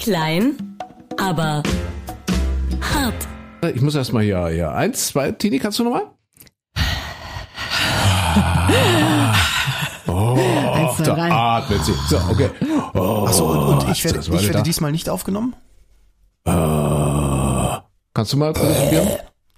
Klein, aber hart. Ich muss erstmal hier, hier. Eins, zwei, Tini, kannst du nochmal? Oh, Eins, zwei, da drei. atmet sie. So, okay. Oh, Achso, und, und ich werde, das war ich werde da. diesmal nicht aufgenommen? Kannst du mal probieren?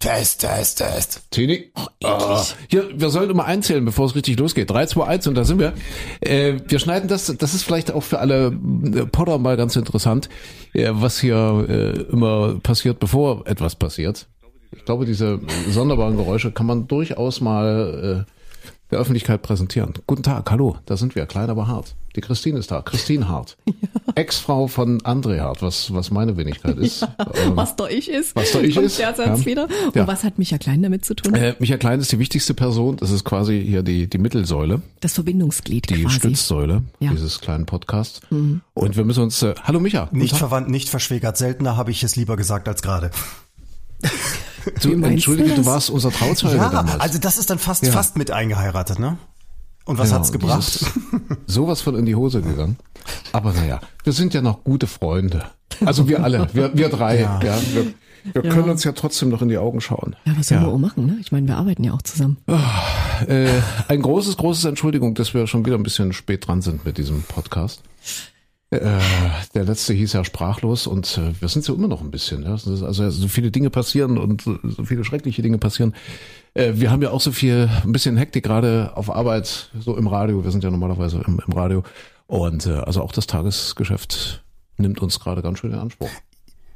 Test, Test, Test. Tini? Ah, hier, wir sollen immer einzählen, bevor es richtig losgeht. 3, 2, 1 und da sind wir. Äh, wir schneiden das, das ist vielleicht auch für alle äh, Potter mal ganz interessant, äh, was hier äh, immer passiert, bevor etwas passiert. Ich glaube, diese sonderbaren Geräusche kann man durchaus mal äh, der Öffentlichkeit präsentieren. Guten Tag, hallo, da sind wir, klein aber hart. Die Christine ist da, Christine Hart. Ex-Frau von André Hart, was, was meine Wenigkeit ist. Ähm, Was doch ich ist. Was doch ich ist, Der Satz ja. wieder. Und Ja. was hat Micha Klein damit zu tun? Äh, Michael Klein ist die wichtigste Person. Das ist quasi hier die, die Mittelsäule, Das Verbindungsglied die quasi. Stützsäule Ja. Mhm. dieses kleinen Podcasts. Und wir müssen uns, äh, hallo Micha. Nicht verwandt, nicht verschwägert. Seltener habe ich es lieber gesagt als gerade. du, entschuldige, du du warst unser Trauzeuge Ja, damals. also das ist dann fast, Ja. fast mit eingeheiratet, ne? Und was Ja, hat's gebracht? Sowas von in die Hose gegangen. Aber naja, wir sind ja noch gute Freunde. Also wir alle, wir, wir drei. Ja. Ja. wir wir können uns ja trotzdem noch in die Augen schauen. Ja, was sollen wir auch machen, ne? Ich meine, wir arbeiten ja auch zusammen. Äh, ein großes, großes Entschuldigung, dass wir schon wieder ein bisschen spät dran sind mit diesem Podcast. Äh, der letzte hieß ja sprachlos und äh, wir sind so immer noch ein bisschen. Also so viele Dinge passieren und so so viele schreckliche Dinge passieren. Äh, wir haben ja auch so viel, ein bisschen Hektik gerade auf Arbeit, so im Radio. Wir sind ja normalerweise im, im Radio. Und äh, also auch das Tagesgeschäft nimmt uns gerade ganz schön in Anspruch.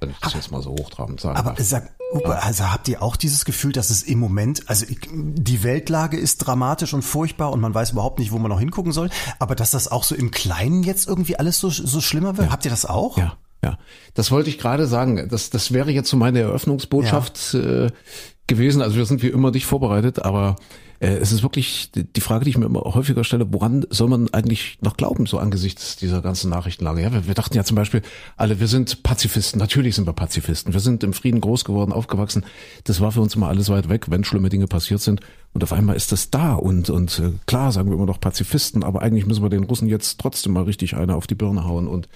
Wenn ich das jetzt mal so hochtrabend sagen Aber sag, also habt ihr auch dieses Gefühl, dass es im Moment, also die Weltlage ist dramatisch und furchtbar und man weiß überhaupt nicht, wo man noch hingucken soll, aber dass das auch so im Kleinen jetzt irgendwie alles so, so schlimmer wird? Habt ihr das auch? Ja, ja. Das wollte ich gerade sagen. Das, das wäre jetzt so meine Eröffnungsbotschaft äh, gewesen. Also wir sind wie immer nicht vorbereitet, aber es ist wirklich die die Frage, die ich mir immer häufiger stelle, woran soll man eigentlich noch glauben, so angesichts dieser ganzen Nachrichtenlage? Ja, wir, wir dachten ja zum Beispiel alle, wir sind Pazifisten. Natürlich sind wir Pazifisten. Wir sind im Frieden groß geworden, aufgewachsen. Das war für uns immer alles weit weg, wenn schlimme Dinge passiert sind. Und auf einmal ist das da. Und, und äh, klar sagen wir immer noch Pazifisten, aber eigentlich müssen wir den Russen jetzt trotzdem mal richtig eine auf die Birne hauen und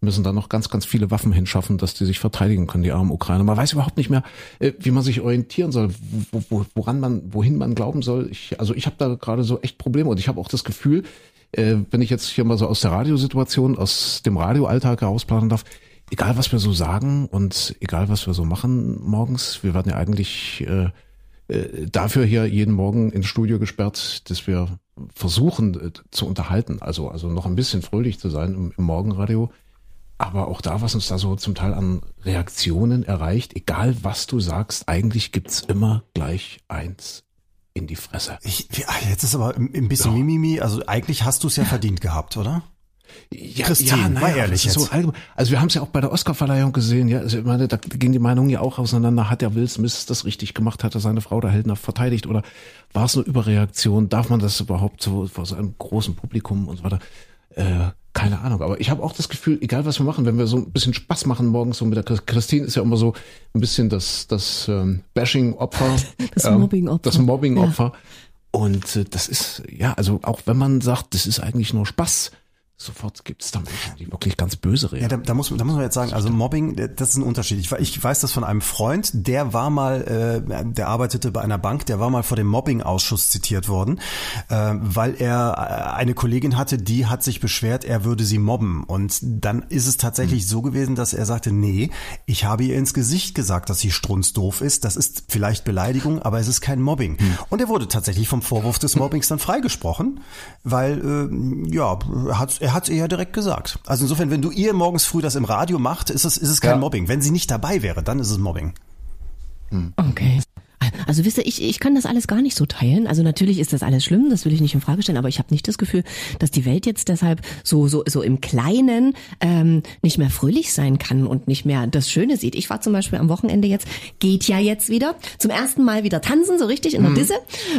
müssen da noch ganz, ganz viele Waffen hinschaffen, dass die sich verteidigen können, die armen Ukrainer. Man weiß überhaupt nicht mehr, äh, wie man sich orientieren soll, wo, wo, woran man, wohin man glauben soll. Ich, also ich habe da gerade so echt Probleme und ich habe auch das Gefühl, äh, wenn ich jetzt hier mal so aus der Radiosituation, aus dem Radioalltag herausplanen darf, egal was wir so sagen und egal was wir so machen morgens, wir werden ja eigentlich äh, dafür hier jeden Morgen ins Studio gesperrt, dass wir versuchen zu unterhalten, also also noch ein bisschen fröhlich zu sein im, im Morgenradio. Aber auch da, was uns da so zum Teil an Reaktionen erreicht, egal was du sagst, eigentlich gibt's immer gleich eins in die Fresse. Ich, ja, jetzt ist aber ein bisschen Mimimi, also eigentlich hast du es ja verdient gehabt, oder? Ja, Christine, naja, mal ehrlich so jetzt. allgemein. Also wir haben es ja auch bei der Oscarverleihung gesehen, ja. Also ich meine, da gehen die Meinungen ja auch auseinander. Hat der Will Smith das richtig gemacht? Hat er seine Frau da heldenhaft verteidigt? Oder war es eine Überreaktion? Darf man das überhaupt so vor so einem großen Publikum und so weiter? Äh, keine Ahnung. Aber ich habe auch das Gefühl, egal was wir machen, wenn wir so ein bisschen Spaß machen morgens so mit der Chris- Christine ist ja immer so ein bisschen das, das ähm, Bashing-Opfer. Das ähm, Mobbing-Opfer. Das Mobbing-Opfer. Und äh, das ist, ja, also auch wenn man sagt, das ist eigentlich nur Spaß, sofort gibt es da Menschen, die wirklich ganz böse Ja, reagieren. da, da, muss, da muss man jetzt sagen, also Mobbing, äh, das ist ein Unterschied. Ich, ich weiß das von einem Freund, der war mal, äh, der arbeitete bei einer Bank, der war mal vor dem Mobbing-Ausschuss zitiert worden, äh, weil er äh, eine Kollegin hatte, die hat sich beschwert, er würde sie mobben. Und dann ist es tatsächlich so gewesen, dass er sagte, nee, ich habe ihr ins Gesicht gesagt, dass sie strunzdoof ist. Das ist vielleicht Beleidigung, aber es ist kein Mobbing. Und er wurde tatsächlich vom Vorwurf des Mobbings dann freigesprochen, weil, äh, ja, hat er hat's ihr ja direkt gesagt. Also insofern, wenn du ihr morgens früh das im Radio macht, ist es, ist es kein Ja. Mobbing. Wenn sie nicht dabei wäre, dann ist es Mobbing. Okay. Also wisst ihr, ich, ich kann das alles gar nicht so teilen. Also natürlich ist das alles schlimm, das will ich nicht in Frage stellen, aber ich habe nicht das Gefühl, dass die Welt jetzt deshalb so so so im Kleinen ähm, nicht mehr fröhlich sein kann und nicht mehr das Schöne sieht. Ich war zum Beispiel am Wochenende jetzt, geht ja jetzt wieder, zum ersten Mal wieder tanzen, so richtig in der Disse.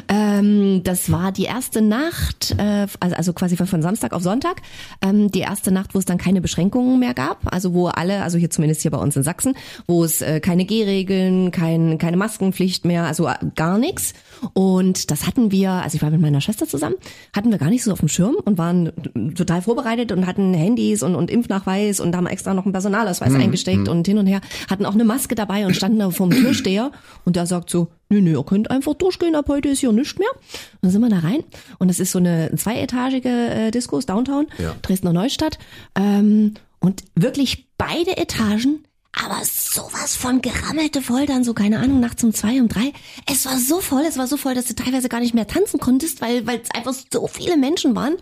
Ähm, das war die erste Nacht, äh, also, also quasi von, von Samstag auf Sonntag, ähm, die erste Nacht, wo es dann keine Beschränkungen mehr gab, also wo alle, also hier zumindest hier bei uns in Sachsen, wo es äh, keine G-Regeln, kein, keine Maskenpflicht mehr, also gar nichts. Und das hatten wir, also ich war mit meiner Schwester zusammen, hatten wir gar nicht so auf dem Schirm und waren total vorbereitet und hatten Handys und, und Impfnachweis und haben extra noch einen Personalausweis mhm. eingesteckt mhm. und hin und her, hatten auch eine Maske dabei und standen da vor dem Türsteher und der sagt so, nö, nö, ihr könnt einfach durchgehen, ab heute ist hier nichts mehr. Und dann sind wir da rein und das ist so eine zweietagige äh, Diskos, Downtown, ja. Dresdner Neustadt. Ähm, und wirklich beide Etagen aber sowas von gerammelte voll, dann so, keine Ahnung, nachts um zwei, um drei. Es war so voll, es war so voll, dass du teilweise gar nicht mehr tanzen konntest, weil weil es einfach so viele Menschen waren.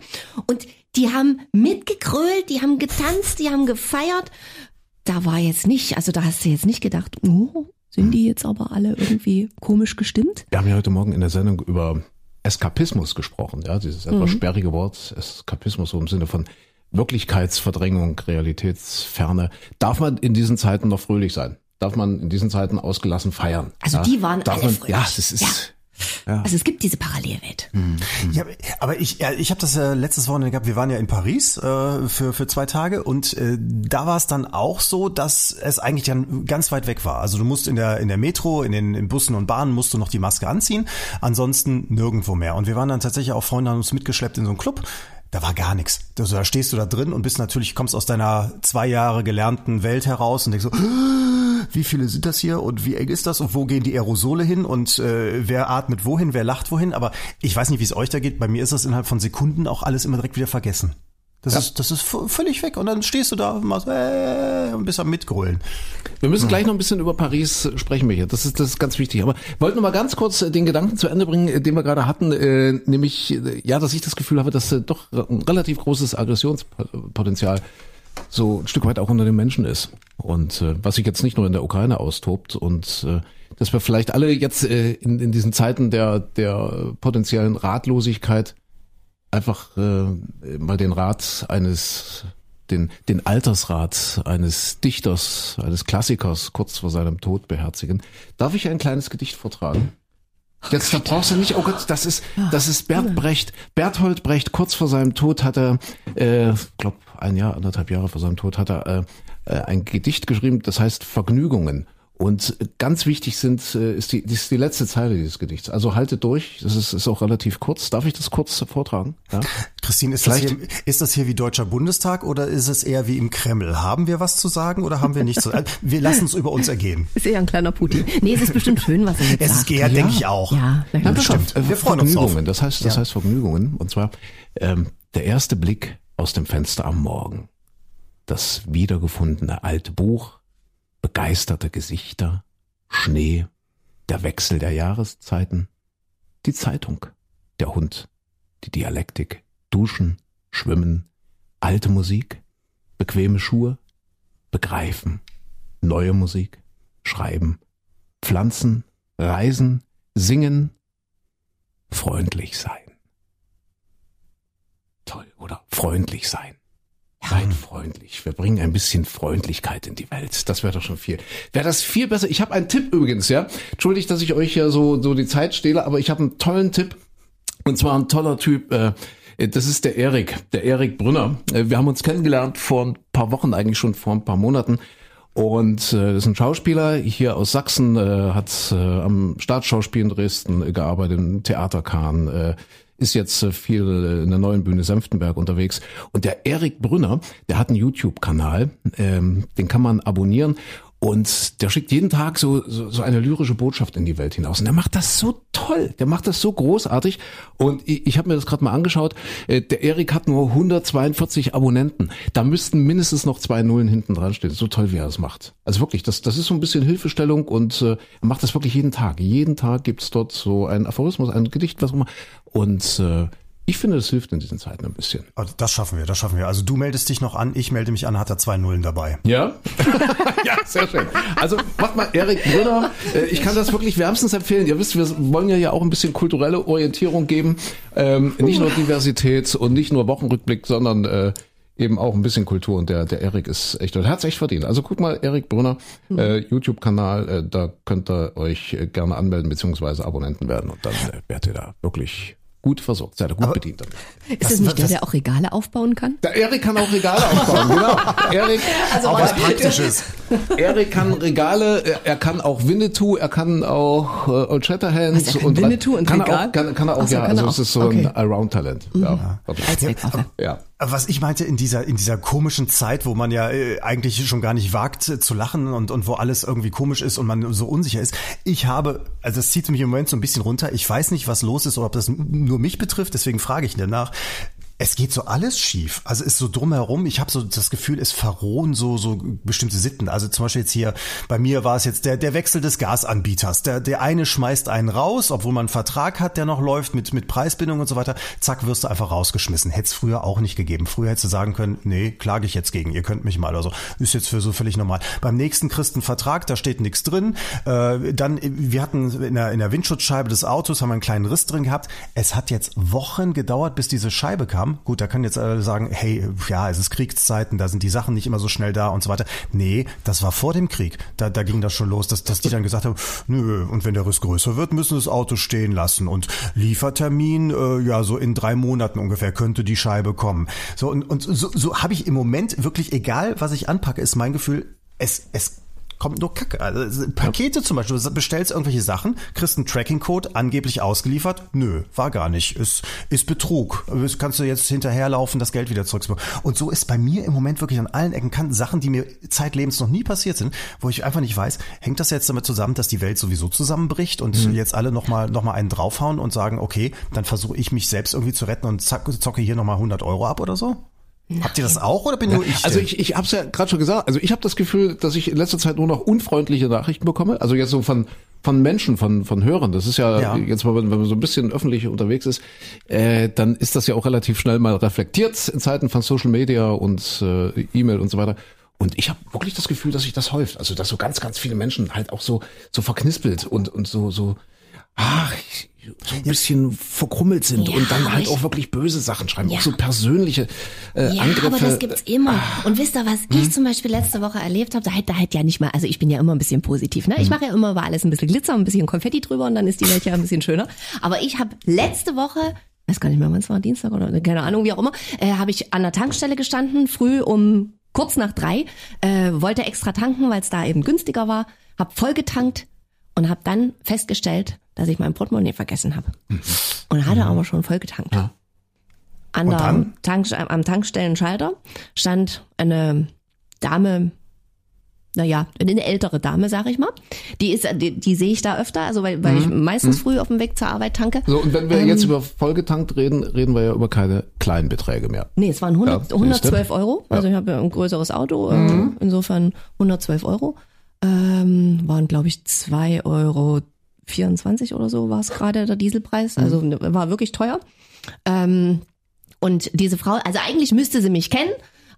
Und die haben mitgekrölt, die haben getanzt, die haben gefeiert. Da war jetzt nicht, also da hast du jetzt nicht gedacht, oh, sind die jetzt aber alle irgendwie komisch gestimmt? Wir haben ja heute Morgen in der Sendung über Eskapismus gesprochen, ja, dieses etwas mhm. sperrige Wort, Eskapismus so im Sinne von Wirklichkeitsverdrängung, Realitätsferne. Darf man in diesen Zeiten noch fröhlich sein? Darf man in diesen Zeiten ausgelassen feiern? Also ja? die waren Darf alle man, fröhlich. Ja, es ist, ja. Ja. Also es gibt diese Parallelwelt. Mhm. Ja, aber ich, ja, ich habe das äh, letztes Wochenende gehabt. Wir waren ja in Paris äh, für für zwei Tage und äh, da war es dann auch so, dass es eigentlich dann ganz weit weg war. Also du musst in der in der Metro, in den in Bussen und Bahnen musst du noch die Maske anziehen, ansonsten nirgendwo mehr. Und wir waren dann tatsächlich auch Freunde haben uns mitgeschleppt in so einen Club da war gar nichts. Da stehst du da drin und bist natürlich, kommst aus deiner zwei Jahre gelernten Welt heraus und denkst so, wie viele sind das hier und wie eng ist das und wo gehen die Aerosole hin und äh, wer atmet wohin, wer lacht wohin. Aber ich weiß nicht, wie es euch da geht. Bei mir ist das innerhalb von Sekunden auch alles immer direkt wieder vergessen. Das, ja. ist, das ist völlig weg. Und dann stehst du da und, machst, äh, und bist am Mitgrölen. Wir müssen gleich noch ein bisschen über Paris sprechen hier. Das ist, das ist ganz wichtig. Aber wollten noch mal ganz kurz den Gedanken zu Ende bringen, den wir gerade hatten, äh, nämlich, ja, dass ich das Gefühl habe, dass äh, doch ein relativ großes Aggressionspotenzial so ein Stück weit auch unter den Menschen ist. Und äh, was sich jetzt nicht nur in der Ukraine austobt und äh, dass wir vielleicht alle jetzt äh, in, in diesen Zeiten der, der potenziellen Ratlosigkeit einfach äh, mal den Rat eines, den, den Altersrat eines Dichters, eines Klassikers kurz vor seinem Tod beherzigen. Darf ich ein kleines Gedicht vortragen? Jetzt da brauchst du nicht, oh Gott, das ist, das ist Bert Brecht. Berthold Brecht, kurz vor seinem Tod hat er, äh, glaub, ein Jahr, anderthalb Jahre vor seinem Tod hat er äh, äh ein Gedicht geschrieben, das heißt Vergnügungen. Und ganz wichtig sind, äh, ist die, ist die letzte Zeile dieses Gedichts. Also haltet durch, das ist, ist auch relativ kurz. Darf ich das kurz vortragen? Ja? Christine, ist das, hier, ist das hier wie Deutscher Bundestag oder ist es eher wie im Kreml? Haben wir was zu sagen oder haben wir nichts zu sagen? Wir lassen es über uns ergehen. Ist eher ein kleiner Putin. Nee, es ist bestimmt schön, was er jetzt es sagt. Es ist eher, ja. denke ich auch. Ja, ja bestimmt. Wir freuen uns drauf. Das heißt, das ja. heißt Vergnügungen. Und zwar ähm, der erste Blick aus dem Fenster am Morgen. Das wiedergefundene alte Buch, begeisterte Gesichter, Schnee, der Wechsel der Jahreszeiten, die Zeitung, der Hund, die Dialektik, Duschen, Schwimmen, alte Musik, bequeme Schuhe, begreifen, neue Musik, schreiben, pflanzen, reisen, singen, freundlich sein. Toll, oder? Freundlich sein. Seid freundlich. Wir bringen ein bisschen Freundlichkeit in die Welt. Das wäre doch schon viel. Wäre das viel besser. Ich habe einen Tipp übrigens, ja. Entschuldigt, dass ich euch ja so, so die Zeit stehle, aber ich habe einen tollen Tipp. Und zwar ein toller Typ. Äh, das ist der Erik, der Erik Brünner. Äh, wir haben uns kennengelernt vor ein paar Wochen, eigentlich schon vor ein paar Monaten. Und äh, das ist ein Schauspieler hier aus Sachsen, äh, hat äh, am Staatsschauspiel in Dresden gearbeitet, im Theaterkahn, äh, ist jetzt äh, viel äh, in der neuen Bühne Senftenberg unterwegs. Und der Erik Brünner, der hat einen YouTube-Kanal, ähm, den kann man abonnieren. Und der schickt jeden Tag so, so, so eine lyrische Botschaft in die Welt hinaus. Und der macht das so toll, der macht das so großartig. Und ich, ich habe mir das gerade mal angeschaut. Äh, der Erik hat nur 142 Abonnenten. Da müssten mindestens noch zwei Nullen hinten dran stehen. So toll, wie er das macht. Also wirklich, das, das ist so ein bisschen Hilfestellung und äh, er macht das wirklich jeden Tag. Jeden Tag gibt's dort so ein Aphorismus, ein Gedicht, was auch immer. Und äh, ich finde, das hilft in diesen Zeiten ein bisschen. Also das schaffen wir, das schaffen wir. Also du meldest dich noch an, ich melde mich an, hat er zwei Nullen dabei. Ja? ja, sehr schön. Also macht mal Erik Brünner. Äh, ich kann das wirklich wärmstens empfehlen. Ihr wisst, wir wollen ja auch ein bisschen kulturelle Orientierung geben. Ähm, nicht nur Diversität und nicht nur Wochenrückblick, sondern äh, eben auch ein bisschen Kultur. Und der, der Erik ist echt, der hat echt verdient. Also guck mal, Erik Brunner, mhm. äh, YouTube-Kanal, äh, da könnt ihr euch äh, gerne anmelden beziehungsweise Abonnenten werden und dann äh, werdet ihr da wirklich gut versorgt, seid gut Aber bedient damit. Ist das nicht der, der auch Regale aufbauen kann? Der Erik kann auch Regale aufbauen, genau. Erik, also auch was Praktisches. Erik kann Regale, er, er, kann auch Winnetou, er kann auch äh, Old Shatterhands Was, er kann und Winnetou und kann er Regal? auch, kann, kann er auch, so, ja, kann also er es ist so Okay. ein Allround-Talent. Ja, wirklich. Als Wegwaffe. ja. Was ich meinte in dieser in dieser komischen Zeit, wo man ja äh, eigentlich schon gar nicht wagt äh, zu lachen und und wo alles irgendwie komisch ist und man so unsicher ist. Ich habe, also das zieht mich im Moment so ein bisschen runter. Ich weiß nicht, was los ist oder ob das nur mich betrifft. Deswegen frage ich danach. Es geht so alles schief. Also ist so drumherum. Ich habe so das Gefühl, es verrohen so so bestimmte Sitten. Also zum Beispiel jetzt hier bei mir war es jetzt der der Wechsel des Gasanbieters. Der der eine schmeißt einen raus, obwohl man einen Vertrag hat, der noch läuft mit mit Preisbindung und so weiter. Zack, wirst du einfach rausgeschmissen. Hätte es früher auch nicht gegeben. Früher hättest du sagen können, nee, klage ich jetzt gegen. Ihr könnt mich mal oder so. Ist jetzt für so völlig normal. Beim nächsten kriegst Vertrag, da steht nichts drin. Äh, dann wir hatten in der in der Windschutzscheibe des Autos haben wir einen kleinen Riss drin gehabt. Es hat jetzt Wochen gedauert, bis diese Scheibe kam. Gut, da können jetzt alle sagen, hey, ja, es ist Kriegszeiten, da sind die Sachen nicht immer so schnell da und so weiter. Nee, das war vor dem Krieg. Da, da ging das schon los, dass, dass die dann gesagt haben, nö, und wenn der Riss größer wird, müssen das Auto stehen lassen. Und Liefertermin, äh, ja, so in drei Monaten ungefähr könnte die Scheibe kommen. So, und, und so, so habe ich im Moment wirklich, egal was ich anpacke, ist mein Gefühl, es, es kommt nur Kacke. Also Pakete zum Beispiel, du bestellst irgendwelche Sachen, kriegst einen Tracking-Code angeblich ausgeliefert. Nö, war gar nicht. Ist, ist Betrug. Das kannst du jetzt hinterherlaufen, das Geld wieder zurückbekommen. Und so ist bei mir im Moment wirklich an allen Ecken Kanten Sachen, die mir zeitlebens noch nie passiert sind, wo ich einfach nicht weiß, hängt das jetzt damit zusammen, dass die Welt sowieso zusammenbricht und jetzt alle nochmal noch mal einen draufhauen und sagen, okay, dann versuche ich mich selbst irgendwie zu retten und zack, zocke hier nochmal 100 Euro ab oder so? Habt ihr das auch oder bin nur ich? Also ich, ich habe es ja gerade schon gesagt. Also ich habe das Gefühl, dass ich in letzter Zeit nur noch unfreundliche Nachrichten bekomme. Also jetzt so von von Menschen, von von Hörern. Das ist ja, Ja. jetzt, wenn man, wenn man so ein bisschen öffentlich unterwegs ist, äh, dann ist das ja auch relativ schnell mal reflektiert in Zeiten von Social Media und äh, E-Mail und so weiter. Und ich habe wirklich das Gefühl, dass sich das häuft. Also dass so ganz, ganz viele Menschen halt auch so so verknispelt und und so so ach, so ein bisschen verkrummelt sind Ja, und dann halt auch wirklich böse Sachen schreiben, Ja. auch so persönliche äh, Ja, Angriffe. aber das gibt's immer. Und wisst ihr, was ich zum Beispiel letzte Woche erlebt habe? Da hätte da hätte ja nicht mal, also ich bin ja immer ein bisschen positiv, ne? Ich mache ja immer über alles ein bisschen Glitzer, ein bisschen Konfetti drüber und dann ist die Welt ja ein bisschen schöner. Aber ich habe letzte Woche, weiß gar nicht mehr, wann es war, Dienstag oder keine Ahnung, wie auch immer, äh, habe ich an der Tankstelle gestanden, früh um kurz nach drei, äh, wollte extra tanken, weil es da eben günstiger war, hab voll getankt und habe dann festgestellt, dass ich mein Portemonnaie vergessen habe. Und hatte aber schon voll getankt. Ja. An der? Tank, am Tankstellenschalter stand eine Dame, naja, eine ältere Dame, sag ich mal. Die ist, die, die sehe ich da öfter, also weil, weil ich meistens früh auf dem Weg zur Arbeit tanke. So, und wenn wir Ähm, jetzt über vollgetankt reden, reden wir ja über keine kleinen Beträge mehr. Nee, es waren 100, Ja, siehste. 112 Euro. Also ich habe ja ein größeres Auto, äh, insofern 112 Euro. Ähm, waren, glaube ich, 2 Euro 24 oder so war es gerade der Dieselpreis. Also war wirklich teuer. Ähm, und diese Frau, also eigentlich müsste sie mich kennen,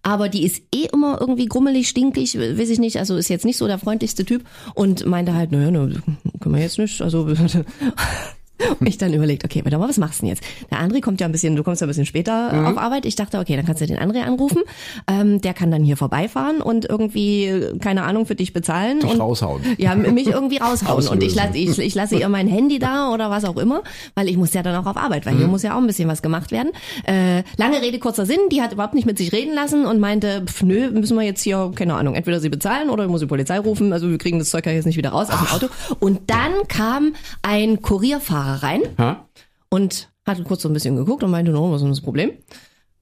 aber die ist eh immer irgendwie grummelig, stinkig, weiß ich nicht. Also ist jetzt nicht so der freundlichste Typ und meinte halt, naja, ne, können wir jetzt nicht. Also Und ich dann überlegt, okay, warte mal, was machst du denn jetzt? Der André kommt ja ein bisschen, du kommst ja ein bisschen später Mhm. auf Arbeit. Ich dachte, okay, dann kannst du den André anrufen. Ähm, der kann dann hier vorbeifahren und irgendwie, keine Ahnung, für dich bezahlen. Dich und, raushauen. Ja, mich irgendwie raushauen. und ich Auslösen. lasse, ich, ich lasse ihr mein Handy da oder was auch immer, weil ich muss ja dann auch auf Arbeit, weil hier Mhm. muss ja auch ein bisschen was gemacht werden. Äh, lange Rede, kurzer Sinn, die hat überhaupt nicht mit sich reden lassen und meinte, pf, nö, müssen wir jetzt hier, keine Ahnung, entweder sie bezahlen oder ich muss die Polizei rufen. Also wir kriegen das Zeug ja jetzt nicht wieder raus aus dem Auto. Und dann kam ein Kurierfahrer rein Ha? und hat kurz so ein bisschen geguckt und meinte, no, was ist das Problem?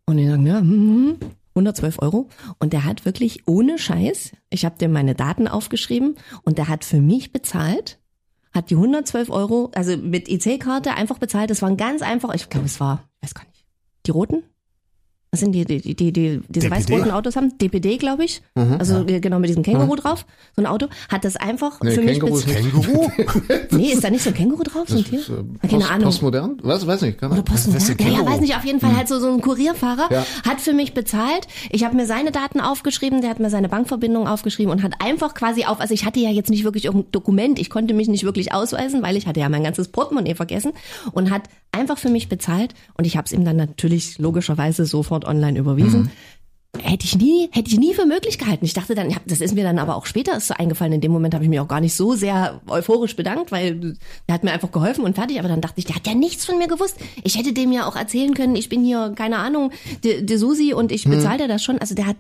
Und ich sagte, ja, hm, hm, 112 Euro. Und der hat wirklich ohne Scheiß, ich habe dem meine Daten aufgeschrieben und der hat für mich bezahlt, hat die 112 Euro, also mit IC-Karte einfach bezahlt. Das waren ganz einfach, ich glaube, es war, ich weiß gar nicht, die roten? Was sind die, die, die, die, die diese weiß-roten Autos haben? DPD, glaube ich. also genau mit diesem Känguru drauf. So ein Auto. Hat das einfach Nee, für mich Känguru ist bezahlt. nicht. Känguru? Nee, ist da nicht so ein Känguru drauf? So ein Tier? Ist, äh, keine post, Ahnung. Postmodern? Was? Weiß nicht. Keine Oder ist ja? denn Naja, weiß nicht, auf jeden Fall halt so, so ein Kurierfahrer Ja. hat für mich bezahlt. Ich habe mir seine Daten aufgeschrieben, der hat mir seine Bankverbindung aufgeschrieben und hat einfach quasi auf, also ich hatte ja jetzt nicht wirklich irgendein Dokument, ich konnte mich nicht wirklich ausweisen, weil ich hatte ja mein ganzes Portemonnaie vergessen und hat einfach für mich bezahlt und ich habe es ihm dann natürlich logischerweise sofort online überwiesen. Hätte ich nie, hätte ich nie für möglich gehalten. Ich dachte dann, ja, das ist mir dann aber auch später so eingefallen. In dem Moment habe ich mich auch gar nicht so sehr euphorisch bedankt, weil er hat mir einfach geholfen und fertig. Aber dann dachte ich, der hat ja nichts von mir gewusst. Ich hätte dem ja auch erzählen können, ich bin hier, keine Ahnung, de, de Susi und ich bezahle dir das schon. Also der hat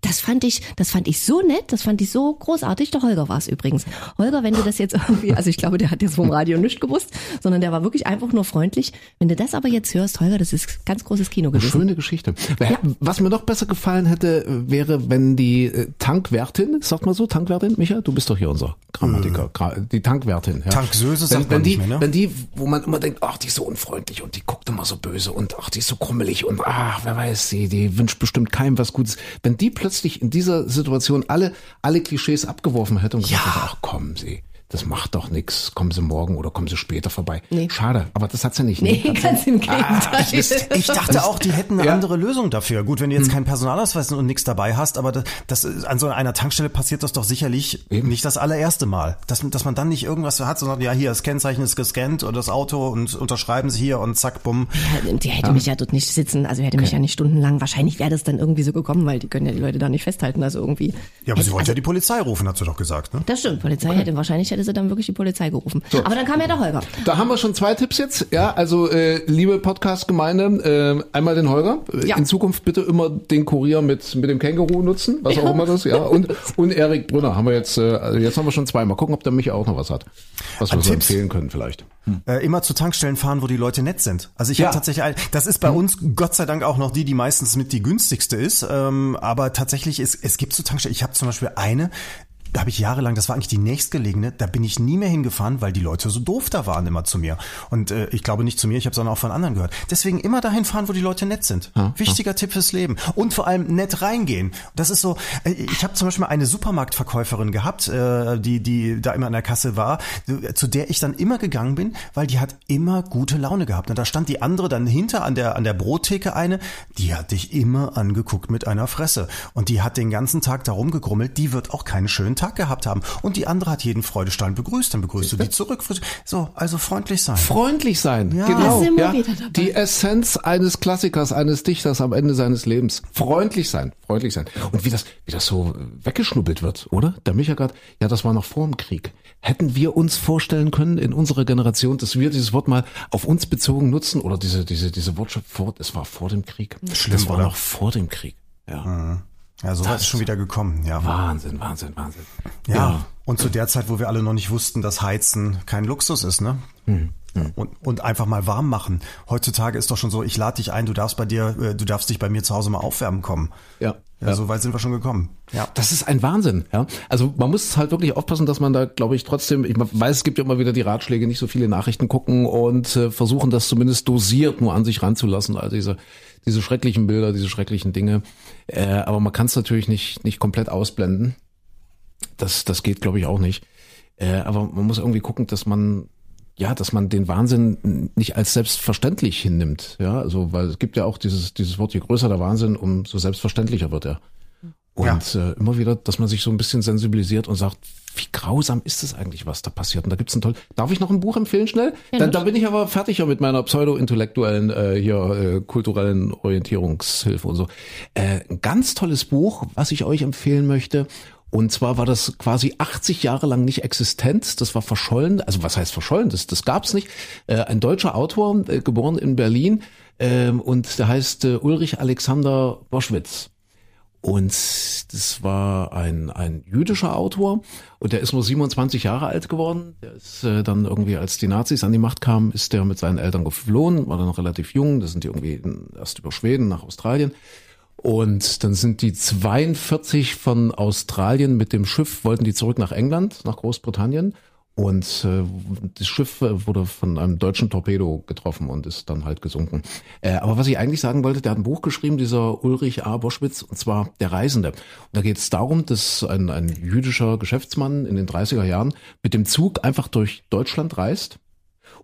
Das fand ich, das fand ich so nett, das fand ich so großartig. Der Holger war es übrigens. Holger, wenn du das jetzt irgendwie, also ich glaube, der hat jetzt vom Radio nichts gewusst, sondern der war wirklich einfach nur freundlich. Wenn du das aber jetzt hörst, Holger, das ist ganz großes Kino gewesen. Schöne Geschichte. Ja. Was mir noch besser gefallen hätte, wäre, wenn die äh, Tankwärtin, sagt mal so, Tankwärtin, Micha, du bist doch hier unser Grammatiker, hm. die Tankwärtin. Ja. Tanksöse sagt wenn, man die, mehr, ne? Wenn die, wo man immer denkt, ach, die ist so unfreundlich und die guckt immer so böse und ach, die ist so krummelig und ach, wer weiß, die, die wünscht bestimmt keinem was Gutes. Wenn die plötzlich in dieser Situation alle, alle Klischees abgeworfen hätte und gesagt hätte, ach kommen Sie, das macht doch nichts. Kommen Sie morgen oder kommen Sie später vorbei. Nee. Schade, aber das hat sie nicht. Nee, ganz im Gegenteil. Ah, ich dachte auch, die hätten eine ja. andere Lösung dafür. Gut, wenn du jetzt hm. keinen Personalausweis und nichts dabei hast, aber das, das an so einer Tankstelle passiert das doch sicherlich Eben. nicht das allererste Mal. Dass, dass man dann nicht irgendwas hat, sondern ja, hier, das Kennzeichen ist gescannt oder das Auto und unterschreiben Sie hier und zack, bumm. Ja, die hätte ja. mich ja dort nicht sitzen, also hätte okay. mich ja nicht stundenlang, wahrscheinlich wäre das dann irgendwie so gekommen, weil die können ja die Leute da nicht festhalten, also irgendwie. Ja, aber sie wollte also, ja die Polizei rufen, hat sie doch gesagt, ne? Das stimmt, Polizei okay. hätte, wahrscheinlich hätte sie dann wirklich die Polizei gerufen. So. Aber dann kam ja der Holger. Da haben wir schon zwei Tipps jetzt. Ja, also äh, liebe Podcast-Gemeinde, äh, einmal den Holger. Ja. In Zukunft bitte immer den Kurier mit mit dem Känguru nutzen, was ja. auch immer das. Ja und und Erik Brünner haben wir jetzt. Äh, also jetzt haben wir schon zwei. Mal gucken, ob der Micha auch noch was hat, was wir so empfehlen können vielleicht. Hm. Äh, immer zu Tankstellen fahren, wo die Leute nett sind. Also ich ja. habe tatsächlich, ein, das ist bei hm. uns Gott sei Dank auch noch die, die meistens mit die günstigste ist. Ähm, aber tatsächlich ist es gibt so Tankstellen. Ich habe zum Beispiel eine, da habe ich jahrelang, das war eigentlich die nächstgelegene, da bin ich nie mehr hingefahren, weil die Leute so doof da waren immer zu mir. Und äh, ich glaube nicht zu mir, ich habe es auch von anderen gehört. Deswegen immer dahin fahren, wo die Leute nett sind. Ja, Wichtiger ja. Tipp fürs Leben. Und vor allem nett reingehen. Das ist so, äh, ich habe zum Beispiel eine Supermarktverkäuferin gehabt, äh, die, die da immer an der Kasse war, zu der ich dann immer gegangen bin, weil die hat immer gute Laune gehabt. Und da stand die andere dann hinter an der, an der Brottheke eine, die hat dich immer angeguckt mit einer Fresse. Und die hat den ganzen Tag da rumgegrummelt, die wird auch keinen schönen Tag Tag gehabt haben. Und die andere hat jeden Freudestrahl begrüßt, dann begrüßt du die zurück. So, also freundlich sein. Freundlich sein, ja. genau. Ja. Die Essenz eines Klassikers, eines Dichters am Ende seines Lebens. Freundlich sein, freundlich sein. Und wie das, wie das so weggeschnuppelt wird, oder? Der Micha grad, ja, das war noch vor dem Krieg. Hätten wir uns vorstellen können in unserer Generation, dass wir dieses Wort mal auf uns bezogen nutzen oder diese, diese, diese Wortschöpfung vor, es war vor dem Krieg. Schlimm, das war oder? noch vor dem Krieg. Ja. Mhm. Ja, so ist schon wieder gekommen, ja. Wahnsinn, Wahnsinn, Wahnsinn. Ja, ja, und zu der Zeit, wo wir alle noch nicht wussten, dass Heizen kein Luxus ist, ne? Hm, hm. Und, und einfach mal warm machen. Heutzutage ist doch schon so, ich lade dich ein, du darfst bei dir, äh, du darfst dich bei mir zu Hause mal aufwärmen kommen. Ja. Ja, ja. so weit sind wir schon gekommen. Ja. Das ist ein Wahnsinn, ja. Also man muss halt wirklich aufpassen, dass man da, glaube ich, trotzdem, ich weiß, es gibt ja immer wieder die Ratschläge, nicht so viele Nachrichten gucken und äh, versuchen, das zumindest dosiert nur an sich ranzulassen. Also diese diese schrecklichen Bilder, diese schrecklichen Dinge. Äh, aber man kann es natürlich nicht, nicht komplett ausblenden. Das, das geht, glaube ich, auch nicht. Äh, aber man muss irgendwie gucken, dass man ja, dass man den Wahnsinn nicht als selbstverständlich hinnimmt. Ja, also, weil es gibt ja auch dieses, dieses Wort, je größer der Wahnsinn, umso selbstverständlicher wird er. Und ja. äh, immer wieder, dass man sich so ein bisschen sensibilisiert und sagt, wie grausam ist es eigentlich, was da passiert? Und da gibt's ein toll. Darf ich noch ein Buch empfehlen schnell? Ja, dann, dann bin ich aber fertig mit meiner pseudo-intellektuellen äh, hier äh, kulturellen Orientierungshilfe und so. Äh, ein ganz tolles Buch, was ich euch empfehlen möchte. Und zwar war das quasi 80 Jahre lang nicht existent. Das war verschollen. Also was heißt verschollen? Das, das gab's nicht. Äh, ein deutscher Autor, äh, geboren in Berlin, äh, und der heißt äh, Ulrich Alexander Boschwitz. Und das war ein, ein jüdischer Autor und der ist nur 27 Jahre alt geworden. Der ist dann irgendwie, als die Nazis an die Macht kamen, ist der mit seinen Eltern geflohen, war dann noch relativ jung. Da sind die irgendwie erst über Schweden nach Australien. Und dann sind die 42 von Australien mit dem Schiff, wollten die zurück nach England, nach Großbritannien. Und äh, das Schiff äh, wurde von einem deutschen Torpedo getroffen und ist dann halt gesunken. Äh, aber was ich eigentlich sagen wollte, der hat ein Buch geschrieben, dieser Ulrich A. Boschwitz, und zwar Der Reisende. Und da geht es darum, dass ein, ein jüdischer Geschäftsmann in den 30er Jahren mit dem Zug einfach durch Deutschland reist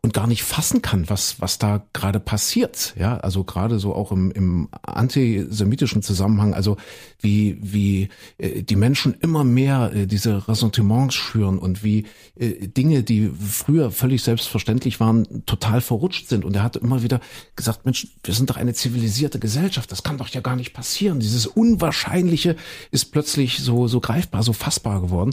und gar nicht fassen kann, was, was da gerade passiert. Ja, also gerade so auch im, im antisemitischen Zusammenhang, also wie, wie äh, die Menschen immer mehr äh, diese Ressentiments schüren und wie äh, Dinge, die früher völlig selbstverständlich waren, total verrutscht sind. Und er hat immer wieder gesagt, Mensch, wir sind doch eine zivilisierte Gesellschaft, das kann doch ja gar nicht passieren. Dieses Unwahrscheinliche ist plötzlich so, so greifbar, so fassbar geworden.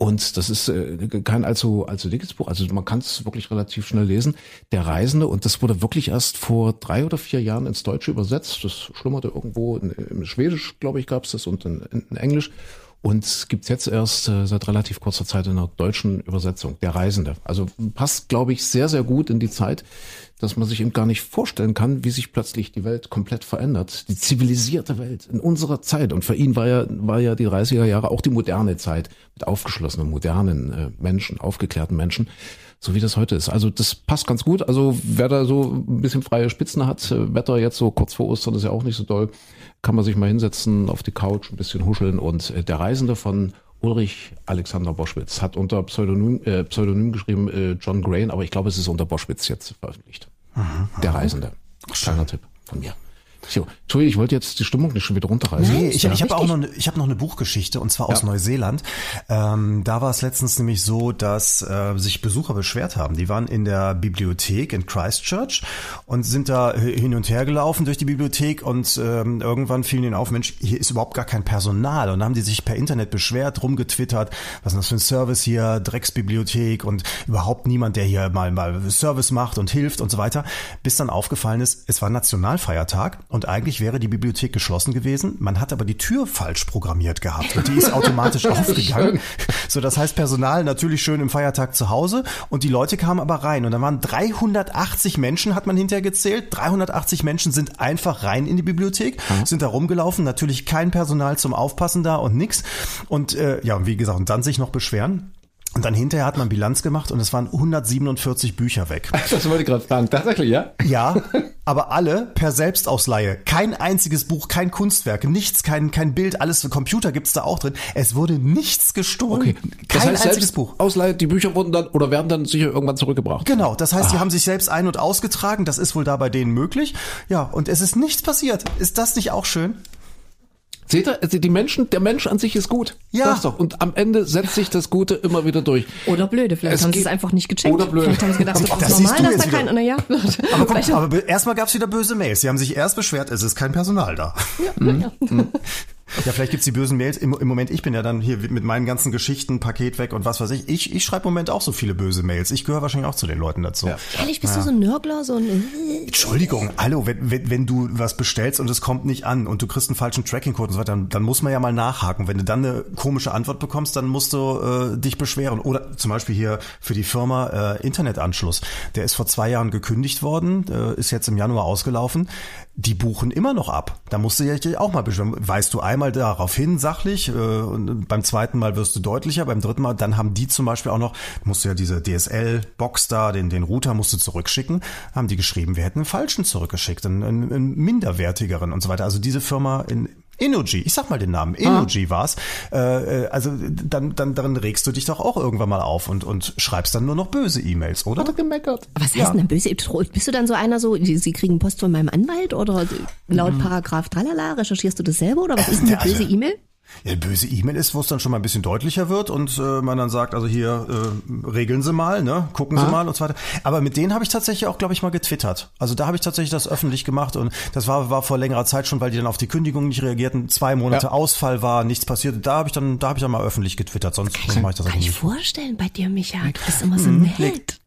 Und das ist äh, kein allzu, allzu dickes Buch. Also man kann es wirklich relativ schnell lesen. Der Reisende, und das wurde wirklich erst vor drei oder vier Jahren ins Deutsche übersetzt. Das schlummerte irgendwo in, im Schwedisch, glaube ich, gab es das und in, in Englisch. Und gibt's jetzt erst äh, seit relativ kurzer Zeit in der deutschen Übersetzung, der Reisende. Also passt, glaube ich, sehr, sehr gut in die Zeit, dass man sich eben gar nicht vorstellen kann, wie sich plötzlich die Welt komplett verändert. Die zivilisierte Welt in unserer Zeit. Und für ihn war ja, war ja die 30er Jahre auch die moderne Zeit mit aufgeschlossenen, modernen äh, Menschen, aufgeklärten Menschen so wie das heute ist. Also das passt ganz gut. Also wer da so ein bisschen freie Spitzen hat, äh, Wetter jetzt so kurz vor Ostern ist ja auch nicht so doll, kann man sich mal hinsetzen auf die Couch, ein bisschen huscheln und äh, der Reisende von Ulrich Alexander Boschwitz hat unter Pseudonym, äh, Pseudonym geschrieben äh, John Grain, aber ich glaube, es ist unter Boschwitz jetzt veröffentlicht. Aha, der Reisende. Kleiner Tipp von mir. So, Entschuldigung, ich wollte jetzt die Stimmung nicht schon wieder runterreißen. Nee, ich, ja, ich habe auch noch, eine, ich habe noch eine Buchgeschichte und zwar aus ja. Neuseeland. Ähm, da war es letztens nämlich so, dass äh, sich Besucher beschwert haben. Die waren in der Bibliothek in Christchurch und sind da hin und her gelaufen durch die Bibliothek und ähm, irgendwann fiel ihnen auf, Mensch, hier ist überhaupt gar kein Personal. Und dann haben die sich per Internet beschwert, rumgetwittert, was ist das für ein Service hier, Drecksbibliothek und überhaupt niemand, der hier mal mal Service macht und hilft und so weiter. Bis dann aufgefallen ist, es war Nationalfeiertag und eigentlich wäre die Bibliothek geschlossen gewesen. Man hat aber die Tür falsch programmiert gehabt und die ist automatisch aufgegangen. So, das heißt Personal natürlich schön im Feiertag zu Hause und die Leute kamen aber rein und da waren 380 Menschen, hat man hinterher gezählt. 380 Menschen sind einfach rein in die Bibliothek, mhm. sind da rumgelaufen, natürlich kein Personal zum Aufpassen da und nix. Und äh, ja, wie gesagt, und dann sich noch beschweren. Und dann hinterher hat man Bilanz gemacht und es waren 147 Bücher weg. Das wollte ich gerade sagen. Tatsächlich, ja? Ja, aber alle per Selbstausleihe. Kein einziges Buch, kein Kunstwerk, nichts, kein, kein Bild, alles für Computer gibt's da auch drin. Es wurde nichts gestohlen. Okay. Das kein heißt, einziges Buch. Ausleihe, die Bücher wurden dann oder werden dann sicher irgendwann zurückgebracht. Genau, das heißt, ah. die haben sich selbst ein- und ausgetragen. Das ist wohl da bei denen möglich. Ja, und es ist nichts passiert. Ist das nicht auch schön? Seht ihr, also die Menschen, der Mensch an sich ist gut. Ja. Sag's doch. Und am Ende setzt sich das Gute immer wieder durch. Oder blöde, vielleicht es haben sie es einfach nicht gecheckt. Oder blöde. Vielleicht haben sie gedacht, das, das ist normal, dass da kein, na ja. Aber, komm, aber erstmal gab's wieder böse Mails. Sie haben sich erst beschwert, es ist kein Personal da. Ja, mhm. ja. Ja, vielleicht gibt's die bösen Mails. Im, Im, Moment, ich bin ja dann hier mit meinen ganzen Geschichten, Paket weg und was weiß ich. Ich, ich schreibe im Moment auch so viele böse Mails. Ich gehöre wahrscheinlich auch zu den Leuten dazu. Ja. Ehrlich, bist ja. du so ein Nörgler? So ein Entschuldigung, hallo, wenn, wenn, wenn du was bestellst und es kommt nicht an und du kriegst einen falschen Tracking-Code und so weiter, dann, dann muss man ja mal nachhaken. Wenn du dann eine komische Antwort bekommst, dann musst du äh, dich beschweren. Oder zum Beispiel hier für die Firma äh, Internetanschluss. Der ist vor zwei Jahren gekündigt worden, äh, ist jetzt im Januar ausgelaufen. Die buchen immer noch ab. Da musst du dich auch mal beschweren. Weißt du einmal darauf hin, sachlich. Äh, und beim zweiten Mal wirst du deutlicher, beim dritten Mal, dann haben die zum Beispiel auch noch, musst du ja diese DSL-Box da, den, den Router musst du zurückschicken, haben die geschrieben, wir hätten einen falschen zurückgeschickt, einen, einen, einen minderwertigeren und so weiter. Also diese Firma in Energy, ich sag mal den Namen, Energy ah. war's. Äh, äh, also dann, dann dann regst du dich doch auch irgendwann mal auf und, und schreibst dann nur noch böse E-Mails, oder? Hat er gemeckert. Was heißt ja. denn böse? Bist du dann so einer so, Sie kriegen Post von meinem Anwalt oder laut mhm. Paragraph tralala, recherchierst du das selber oder was ist denn eine böse E-Mail? Ja, böse E-Mail ist, wo es dann schon mal ein bisschen deutlicher wird und äh, man dann sagt, also hier äh, regeln Sie mal, ne, gucken Sie ah. mal und so weiter. Aber mit denen habe ich tatsächlich auch, glaube ich, mal getwittert. Also da habe ich tatsächlich das öffentlich gemacht und das war war vor längerer Zeit schon, weil die dann auf die Kündigung nicht reagierten, zwei Monate ja. Ausfall war, nichts passiert. Da habe ich dann, da habe ich dann mal öffentlich getwittert. Sonst kann mache ich das kann ich vorstellen bei dir, Micha. Du bist immer so ein mhm.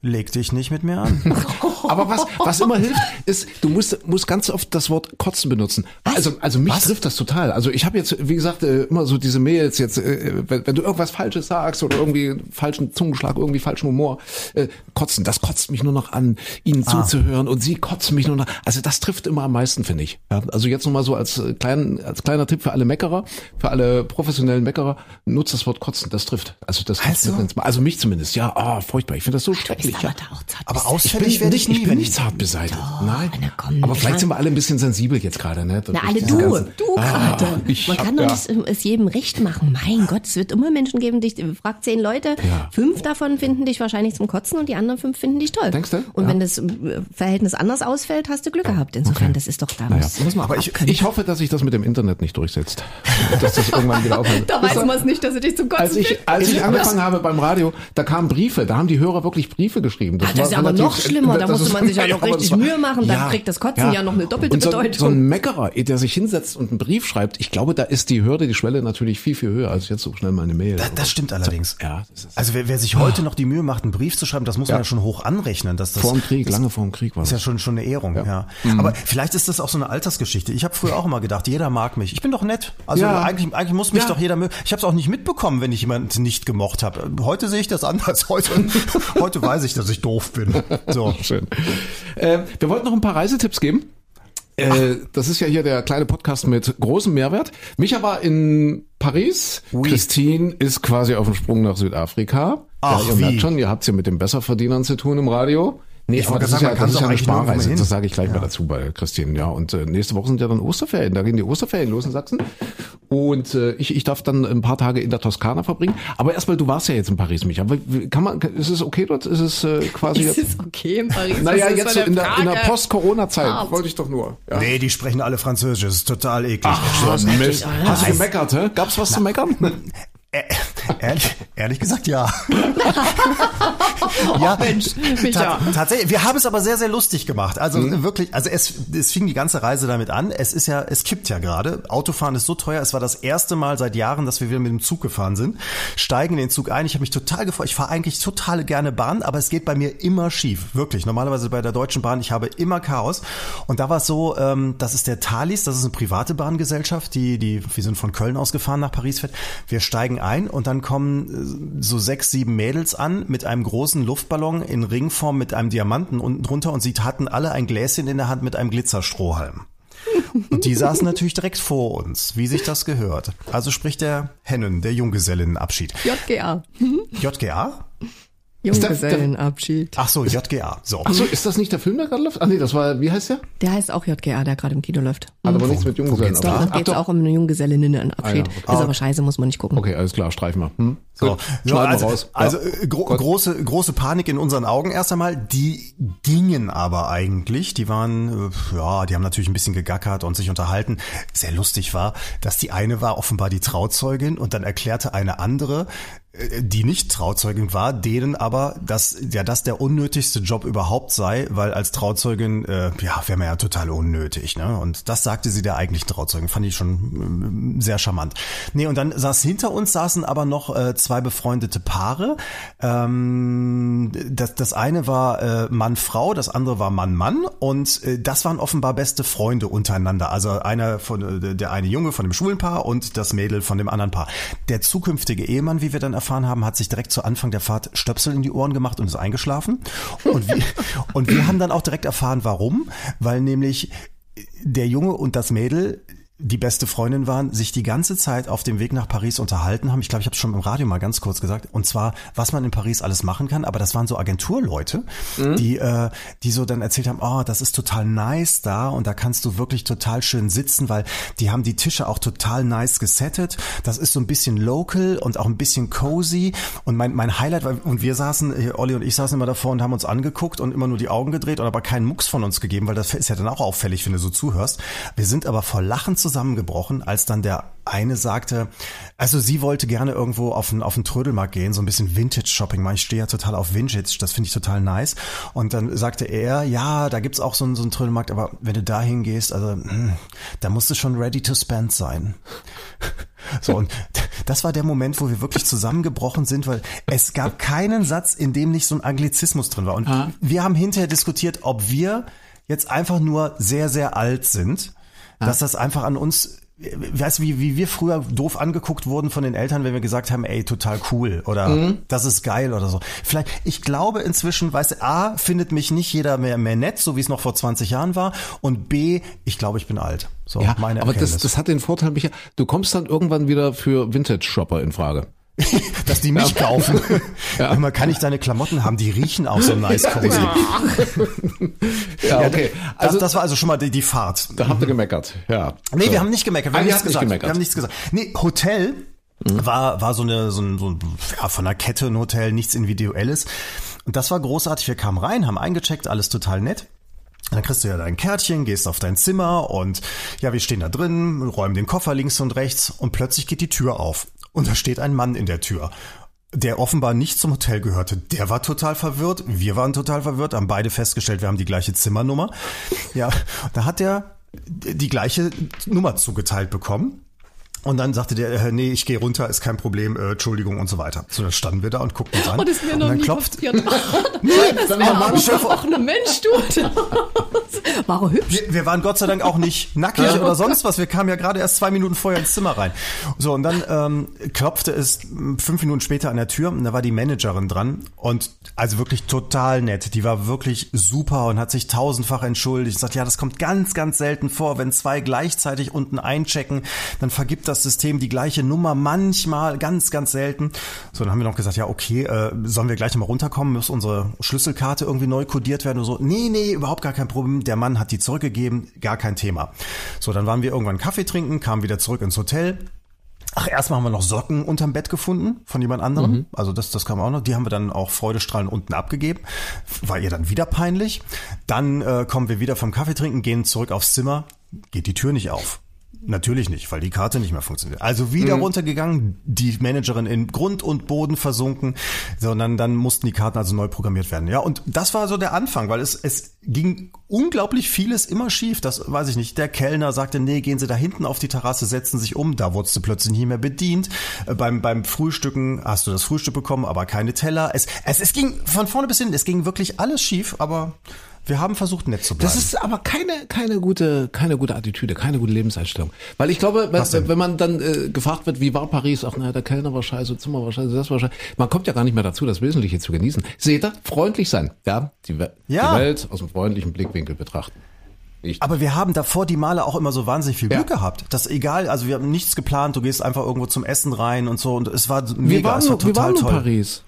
Leg, dich nicht mit mir an. Aber was was immer hilft, ist, du musst musst ganz oft das Wort kotzen benutzen. Also also mich was? trifft das total. Also ich habe jetzt, wie gesagt, äh, immer so diese Mails jetzt, äh, wenn, wenn, du irgendwas Falsches sagst oder irgendwie falschen Zungenschlag, irgendwie falschen Humor, äh, kotzen, das kotzt mich nur noch an, ihnen ah. zuzuhören und sie kotzen mich nur noch. Also das trifft immer am meisten, finde ich. Ja, also jetzt nochmal so als, äh, klein, als kleiner Tipp für alle Meckerer, für alle professionellen Meckerer, nutzt das Wort kotzen, das trifft. Also das also, trifft also mich zumindest, ja, ah, furchtbar. Ich finde das so schrecklich. Ja. Aber ausfällig werde ich nie, ich bin nicht zart beseitigt. Doch, Nein. Komm, aber vielleicht sind wir alle ein bisschen sensibel jetzt gerade, ne? Na, alle du, ganzen, du ah, gerade. Man kann doch ja. es jedem recht machen. Mein Gott, es wird immer Menschen geben, dich fragt zehn Leute, ja. fünf davon finden dich wahrscheinlich zum Kotzen und die anderen fünf finden dich toll. Denkst du? Und wenn das äh, Verhältnis anders ausfällt, hast du Glück gehabt. Insofern, okay. das ist doch da. Naja. Muss, muss man Aber ich, ich hoffe, dass sich das mit dem Internet nicht durchsetzt. dass das irgendwann wieder aufhört. da weiß man es nicht, dass du dich zum Kotzen als ich, als ich angefangen habe beim Radio, da kamen Briefe, da haben die Hörer wirklich Briefe geschrieben. Das, ah, das ist aber noch schlimmer, da musste man sich ja noch richtig war, Mühe machen, dann ja, kriegt das Kotzen ja, ja noch eine doppelte so, Bedeutung. So ein Meckerer, der sich hinsetzt und einen Brief schreibt, ich glaube, da ist die Hürde, die Schwelle natürlich viel, viel höher als jetzt so schnell mal eine Mail. Das, das stimmt allerdings. Ja, das ist also wer, wer sich heute noch die Mühe macht, einen Brief zu schreiben, das muss man ja schon hoch anrechnen. Dass das, vor dem Krieg, lange vor dem Krieg war das. Ist ja schon, schon eine Ehrung, ja. Mhm. Aber vielleicht ist das auch so eine Altersgeschichte. Ich habe früher auch immer gedacht, jeder mag mich. Ich bin doch nett. Also eigentlich, eigentlich muss mich doch jeder mögen. Ich habe es auch nicht mitbekommen, wenn ich jemanden nicht gemocht habe. Heute sehe ich das anders. Heute, heute weiß ich, dass ich doof bin. So. Schön. Äh, wir wollten noch ein paar Reisetipps geben. Äh, das ist ja hier der kleine Podcast mit großem Mehrwert. Micha war in Paris. Oui. Christine ist quasi auf dem Sprung nach Südafrika. Ach, ja, ihr merkt schon, ihr habt es ja mit den Besserverdienern zu tun im Radio. Nee, ich aber das, sagen, ist ja, das ist ja eine Sparreise. Das sage ich gleich ja. mal dazu bei Christine. Ja, und äh, nächste Woche sind ja dann Osterferien. Da gehen die Osterferien los in Sachsen. Und äh, ich, ich darf dann ein paar Tage in der Toskana verbringen. Aber erstmal, du warst ja jetzt in Paris, Micha. Kann man, ist es okay dort? Ist es äh, quasi? Ist es okay in Paris? Naja, jetzt so in der, in der Post-Corona-Zeit wollte ich doch nur. Ja. Nee, die sprechen alle Französisch. Das ist total eklig. Ach, Ach Mist. Hast du gemeckert, hä? Gab's was Na, zu meckern? ehrlich, ehrlich gesagt, ja. ja, Mensch, ta tatsächlich. Wir haben es aber sehr, sehr lustig gemacht. Also mhm. wirklich, also es, es fing die ganze Reise damit an. Es ist ja, es kippt ja gerade. Autofahren ist so teuer. Es war das erste Mal seit Jahren, dass wir wieder mit dem Zug gefahren sind. Steigen in den Zug ein. Ich habe mich total gefreut. Ich fahre eigentlich total gerne Bahn, aber es geht bei mir immer schief. Wirklich. Normalerweise bei der Deutschen Bahn, ich habe immer Chaos. Und da war es so, ähm, das ist der Thalys, das ist eine private Bahngesellschaft, die, die, wir sind von Köln aus gefahren nach Paris fährt. Wir steigen ein und dann kommen äh, so sechs, sieben Mädels an mit einem großen Luftballon in Ringform mit einem Diamanten unten drunter und sie hatten alle ein Gläschen in der Hand mit einem Glitzerstrohhalm. Und die saßen natürlich direkt vor uns, wie sich das gehört. Also spricht der Hennen, der Junggesellinnenabschied. JGA. JGA? Junggesellenabschied. Ach so, JGA. So. Ach so, ist das nicht der Film, der gerade läuft? Ach nee, das war, wie heißt der? Der heißt auch JGA, der gerade im Kino läuft. Hat aber nichts mit Junggesellen. Doch, da geht es auch um eine Junggesellinnenabschied. Ah, ja, okay. Ist aber scheiße, muss man nicht gucken. Okay, alles klar, streichen wir. Hm? So, so also, raus. also ja. gro große große Panik in unseren Augen erst einmal. Die gingen aber eigentlich. Die waren äh, ja, die haben natürlich ein bisschen gegackert und sich unterhalten. Sehr lustig war, dass die eine war offenbar die Trauzeugin und dann erklärte eine andere, äh, die nicht Trauzeugin war, denen aber, dass ja das der unnötigste Job überhaupt sei, weil als Trauzeugin äh, ja wäre man ja total unnötig, ne? Und das sagte sie der eigentlichen Trauzeugin, fand ich schon äh, sehr charmant. Nee, und dann saß hinter uns saßen aber noch äh, zwei befreundete Paare. Ähm, das, das eine war äh, Mann-Frau, das andere war Mann-Mann und äh, das waren offenbar beste Freunde untereinander. Also einer von äh, der eine Junge von dem schwulen Paar und das Mädel von dem anderen Paar. Der zukünftige Ehemann, wie wir dann erfahren haben, hat sich direkt zu Anfang der Fahrt Stöpsel in die Ohren gemacht und ist eingeschlafen. Und wir, und wir haben dann auch direkt erfahren, warum, weil nämlich der Junge und das Mädel die beste Freundin waren, sich die ganze Zeit auf dem Weg nach Paris unterhalten haben. Ich glaube, ich habe es schon im Radio mal ganz kurz gesagt. Und zwar, was man in Paris alles machen kann. Aber das waren so Agenturleute, mhm. die, äh, die so dann erzählt haben, oh, das ist total nice da und da kannst du wirklich total schön sitzen, weil die haben die Tische auch total nice gesettet. Das ist so ein bisschen local und auch ein bisschen cozy. Und mein, mein Highlight war, und wir saßen, Olli und ich saßen immer davor und haben uns angeguckt und immer nur die Augen gedreht und aber keinen Mucks von uns gegeben, weil das ist ja dann auch auffällig, wenn du so zuhörst. Wir sind aber vor Lachen zusammen zusammengebrochen, als dann der eine sagte, also sie wollte gerne irgendwo auf den, auf den Trödelmarkt gehen, so ein bisschen Vintage-Shopping. Ich stehe ja total auf Vintage, das finde ich total nice. Und dann sagte er, ja, da gibt's auch so einen, so einen Trödelmarkt, aber wenn du da hingehst, also hm, da musst du schon ready to spend sein. So, und das war der Moment, wo wir wirklich zusammengebrochen sind, weil es gab keinen Satz, in dem nicht so ein Anglizismus drin war. Und ah. wir haben hinterher diskutiert, ob wir jetzt einfach nur sehr, sehr alt sind dass das einfach an uns weißt du, wie, wie wir früher doof angeguckt wurden von den Eltern, wenn wir gesagt haben, ey, total cool oder mhm. das ist geil oder so. Vielleicht, ich glaube inzwischen, weißt du, A, findet mich nicht jeder mehr, mehr nett, so wie es noch vor 20 Jahren war und B, ich glaube, ich bin alt. So, ja, meine aber das, das hat den Vorteil, Micha, du kommst dann irgendwann wieder für Vintage-Shopper in Frage. dass die mich ja. kaufen. Ja. Immer kann ich deine Klamotten haben, die riechen auch so nice cozy. Ja, ja okay. Also, das, war also schon mal die, die Fahrt. Da habt ihr gemeckert, ja. Nee, so. wir haben nicht gemeckert. Wir, ah, haben, nichts gesagt. Gemeckert. wir haben nichts gesagt. Nee, Hotel mhm. war, war so eine, so ein, so ein, ja, von einer Kette ein Hotel, nichts Individuelles. Und das war großartig. Wir kamen rein, haben eingecheckt, alles total nett. Dann kriegst du ja dein Kärtchen, gehst auf dein Zimmer und ja, wir stehen da drin, räumen den Koffer links und rechts und plötzlich geht die Tür auf und da steht ein Mann in der Tür. der offenbar nicht zum Hotel gehörte. Der war total verwirrt, wir waren total verwirrt, haben beide festgestellt, wir haben die gleiche Zimmernummer. Ja, da hat er die gleiche Nummer zugeteilt bekommen. Und dann sagte der, äh, nee, ich gehe runter, ist kein Problem, äh, Entschuldigung und so weiter. So, dann standen wir da und guckten uns an. Oh, das ist mir noch dann nie klopft, nee, das dann war war auch auch eine Mensch, du. War er hübsch? Wir, wir waren Gott sei Dank auch nicht nackig oder sonst was. Wir kamen ja gerade erst zwei Minuten vorher ins Zimmer rein. So, und dann ähm, klopfte es fünf Minuten später an der Tür und da war die Managerin dran und also wirklich total nett. Die war wirklich super und hat sich tausendfach entschuldigt. Sagt, ja, das kommt ganz, ganz selten vor. Wenn zwei gleichzeitig unten einchecken, dann vergibt das System die gleiche Nummer manchmal, ganz, ganz selten. So, dann haben wir noch gesagt, ja, okay, äh, sollen wir gleich nochmal runterkommen? Muss unsere Schlüsselkarte irgendwie neu kodiert werden? Und so, nee, nee, überhaupt gar kein Problem. Der Mann hat die zurückgegeben, gar kein Thema. So, dann waren wir irgendwann Kaffee trinken, kamen wieder zurück ins Hotel. Ach, erstmal haben wir noch Socken unterm Bett gefunden von jemand anderem. Mhm. Also das, das kam auch noch. Die haben wir dann auch freudestrahlend unten abgegeben. War ihr dann wieder peinlich. Dann äh, kommen wir wieder vom Kaffee trinken, gehen zurück aufs Zimmer. Geht die Tür nicht auf. Natürlich nicht, weil die Karte nicht mehr funktioniert. Also wieder runtergegangen, die Managerin in Grund und Boden versunken, sondern dann mussten die Karten also neu programmiert werden. Ja, und das war so der Anfang, weil es, es ging unglaublich vieles immer schief. Das weiß ich nicht. Der Kellner sagte, nee, gehen Sie da hinten auf die Terrasse, setzen sich um. Da wurdest du plötzlich nicht mehr bedient. Äh, beim, beim Frühstücken hast du das Frühstück bekommen, aber keine Teller. Es, es, es ging von vorne bis hinten, es ging wirklich alles schief, aber wir haben versucht, nett zu bleiben. Das ist aber keine, keine gute, keine gute Attitüde, keine gute Lebenseinstellung. Weil ich glaube, wenn, wenn man dann äh, gefragt wird, wie war Paris, ach naja, der Kellner war scheiße, Zimmer war scheiße, das war scheiße. Man kommt ja gar nicht mehr dazu, das Wesentliche zu genießen. Seht ihr, freundlich sein, ja, die, We Ja. die Welt aus einem freundlichen Blickwinkel betrachten. Ich, Aber wir haben davor die Male auch immer so wahnsinnig viel Ja. Glück gehabt. Das egal, also wir haben nichts geplant, du gehst einfach irgendwo zum Essen rein und so und es war wir mega, waren, es war nur- wir total waren in toll. Paris.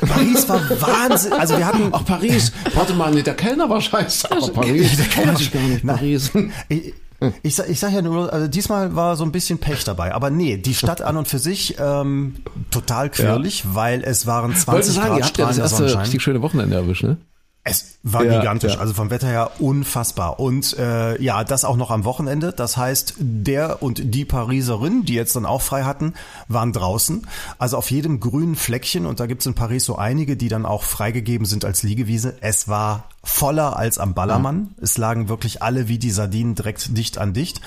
Paris war Wahnsinn. Also wir hatten Ach, Paris. Warte mal, nee, der Kellner war scheiße. Aber Paris. Der Kellner ich gar nicht. Paris. ich, ich, sag- ich sag ja nur, also diesmal war so ein bisschen Pech dabei. Aber nee, die Stadt an und für sich ähm, total quirlig, weil es waren 20 Wollte sagen, Grad ihr habt ja das erste Sonnenschein. richtig schöne Wochenende erwischt, ne? Es war Ja, gigantisch, ja. also vom Wetter her unfassbar. Und äh, ja, das auch noch am Wochenende. Das heißt, der und die Pariserin, die jetzt dann auch frei hatten, waren draußen. Also auf jedem grünen Fleckchen, und da gibt's in Paris so einige, die dann auch freigegeben sind als Liegewiese. Es war voller als am Ballermann. Es lagen wirklich alle wie die Sardinen direkt dicht an dicht.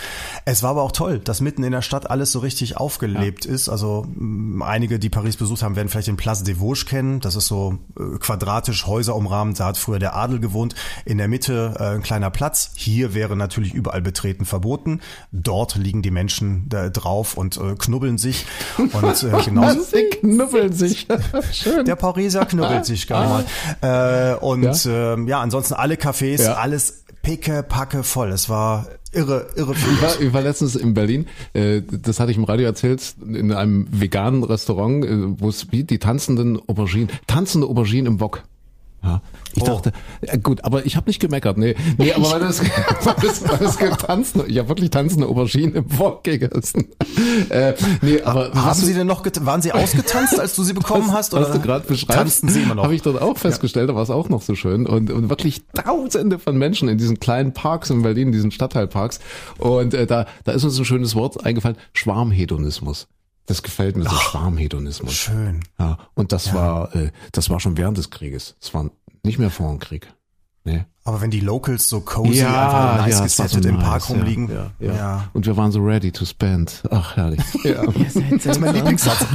Es war aber auch toll, dass mitten in der Stadt alles so richtig aufgelebt ist. Also mh, einige, die Paris besucht haben, werden vielleicht den Place des Vosges kennen. Das ist so äh, quadratisch Häuser umrahmt. Da hat früher der Adel gewohnt. In der Mitte äh, ein kleiner Platz. Hier wäre natürlich überall betreten verboten. Dort liegen die Menschen da drauf und äh, knubbeln sich. Und äh, genauso Sie knubbeln sich. Schön. der Pariser knubbelt sich gar mal. Äh, und Ja? ja? Ähm, ja, ansonsten alle Cafés, Ja. alles picke, packe voll. Es war irre, irre viel. Ich war, ich war letztens in Berlin, äh, das hatte ich im Radio erzählt, in einem veganen Restaurant, äh, wo es wie die tanzenden Auberginen, tanzende Auberginen im Wok. Ja, ich Oh. dachte, äh, gut, aber ich habe nicht gemeckert, nee, nee, aber weil das, weil das, weil das getanzte, ich habe wirklich tanzende Auberginen im Wok gegessen. Äh, nee, aber Haben was du- Sie denn noch, waren Sie ausgetanzt, als du sie bekommen hast? was Oder du gerade beschreibst, tanzten Sie immer noch? habe ich dort auch festgestellt, da war es auch noch so schön und, und wirklich Tausende von Menschen in diesen kleinen Parks in Berlin, in diesen Stadtteilparks und äh, da da ist uns ein schönes Wort eingefallen, Schwarmhedonismus. Das gefällt mir so, Schwarmhedonismus. Schön. Ja, und das war äh, das war schon während des Krieges. Das war nicht mehr vor dem Krieg. Nee. Aber wenn die Locals so cozy, einfach nice war gesettet so im Park nice, rumliegen. Ja, ja, ja. Und wir waren so ready to spend. Ach, herrlich. Ja. Seid so Mein Lieblingssatz.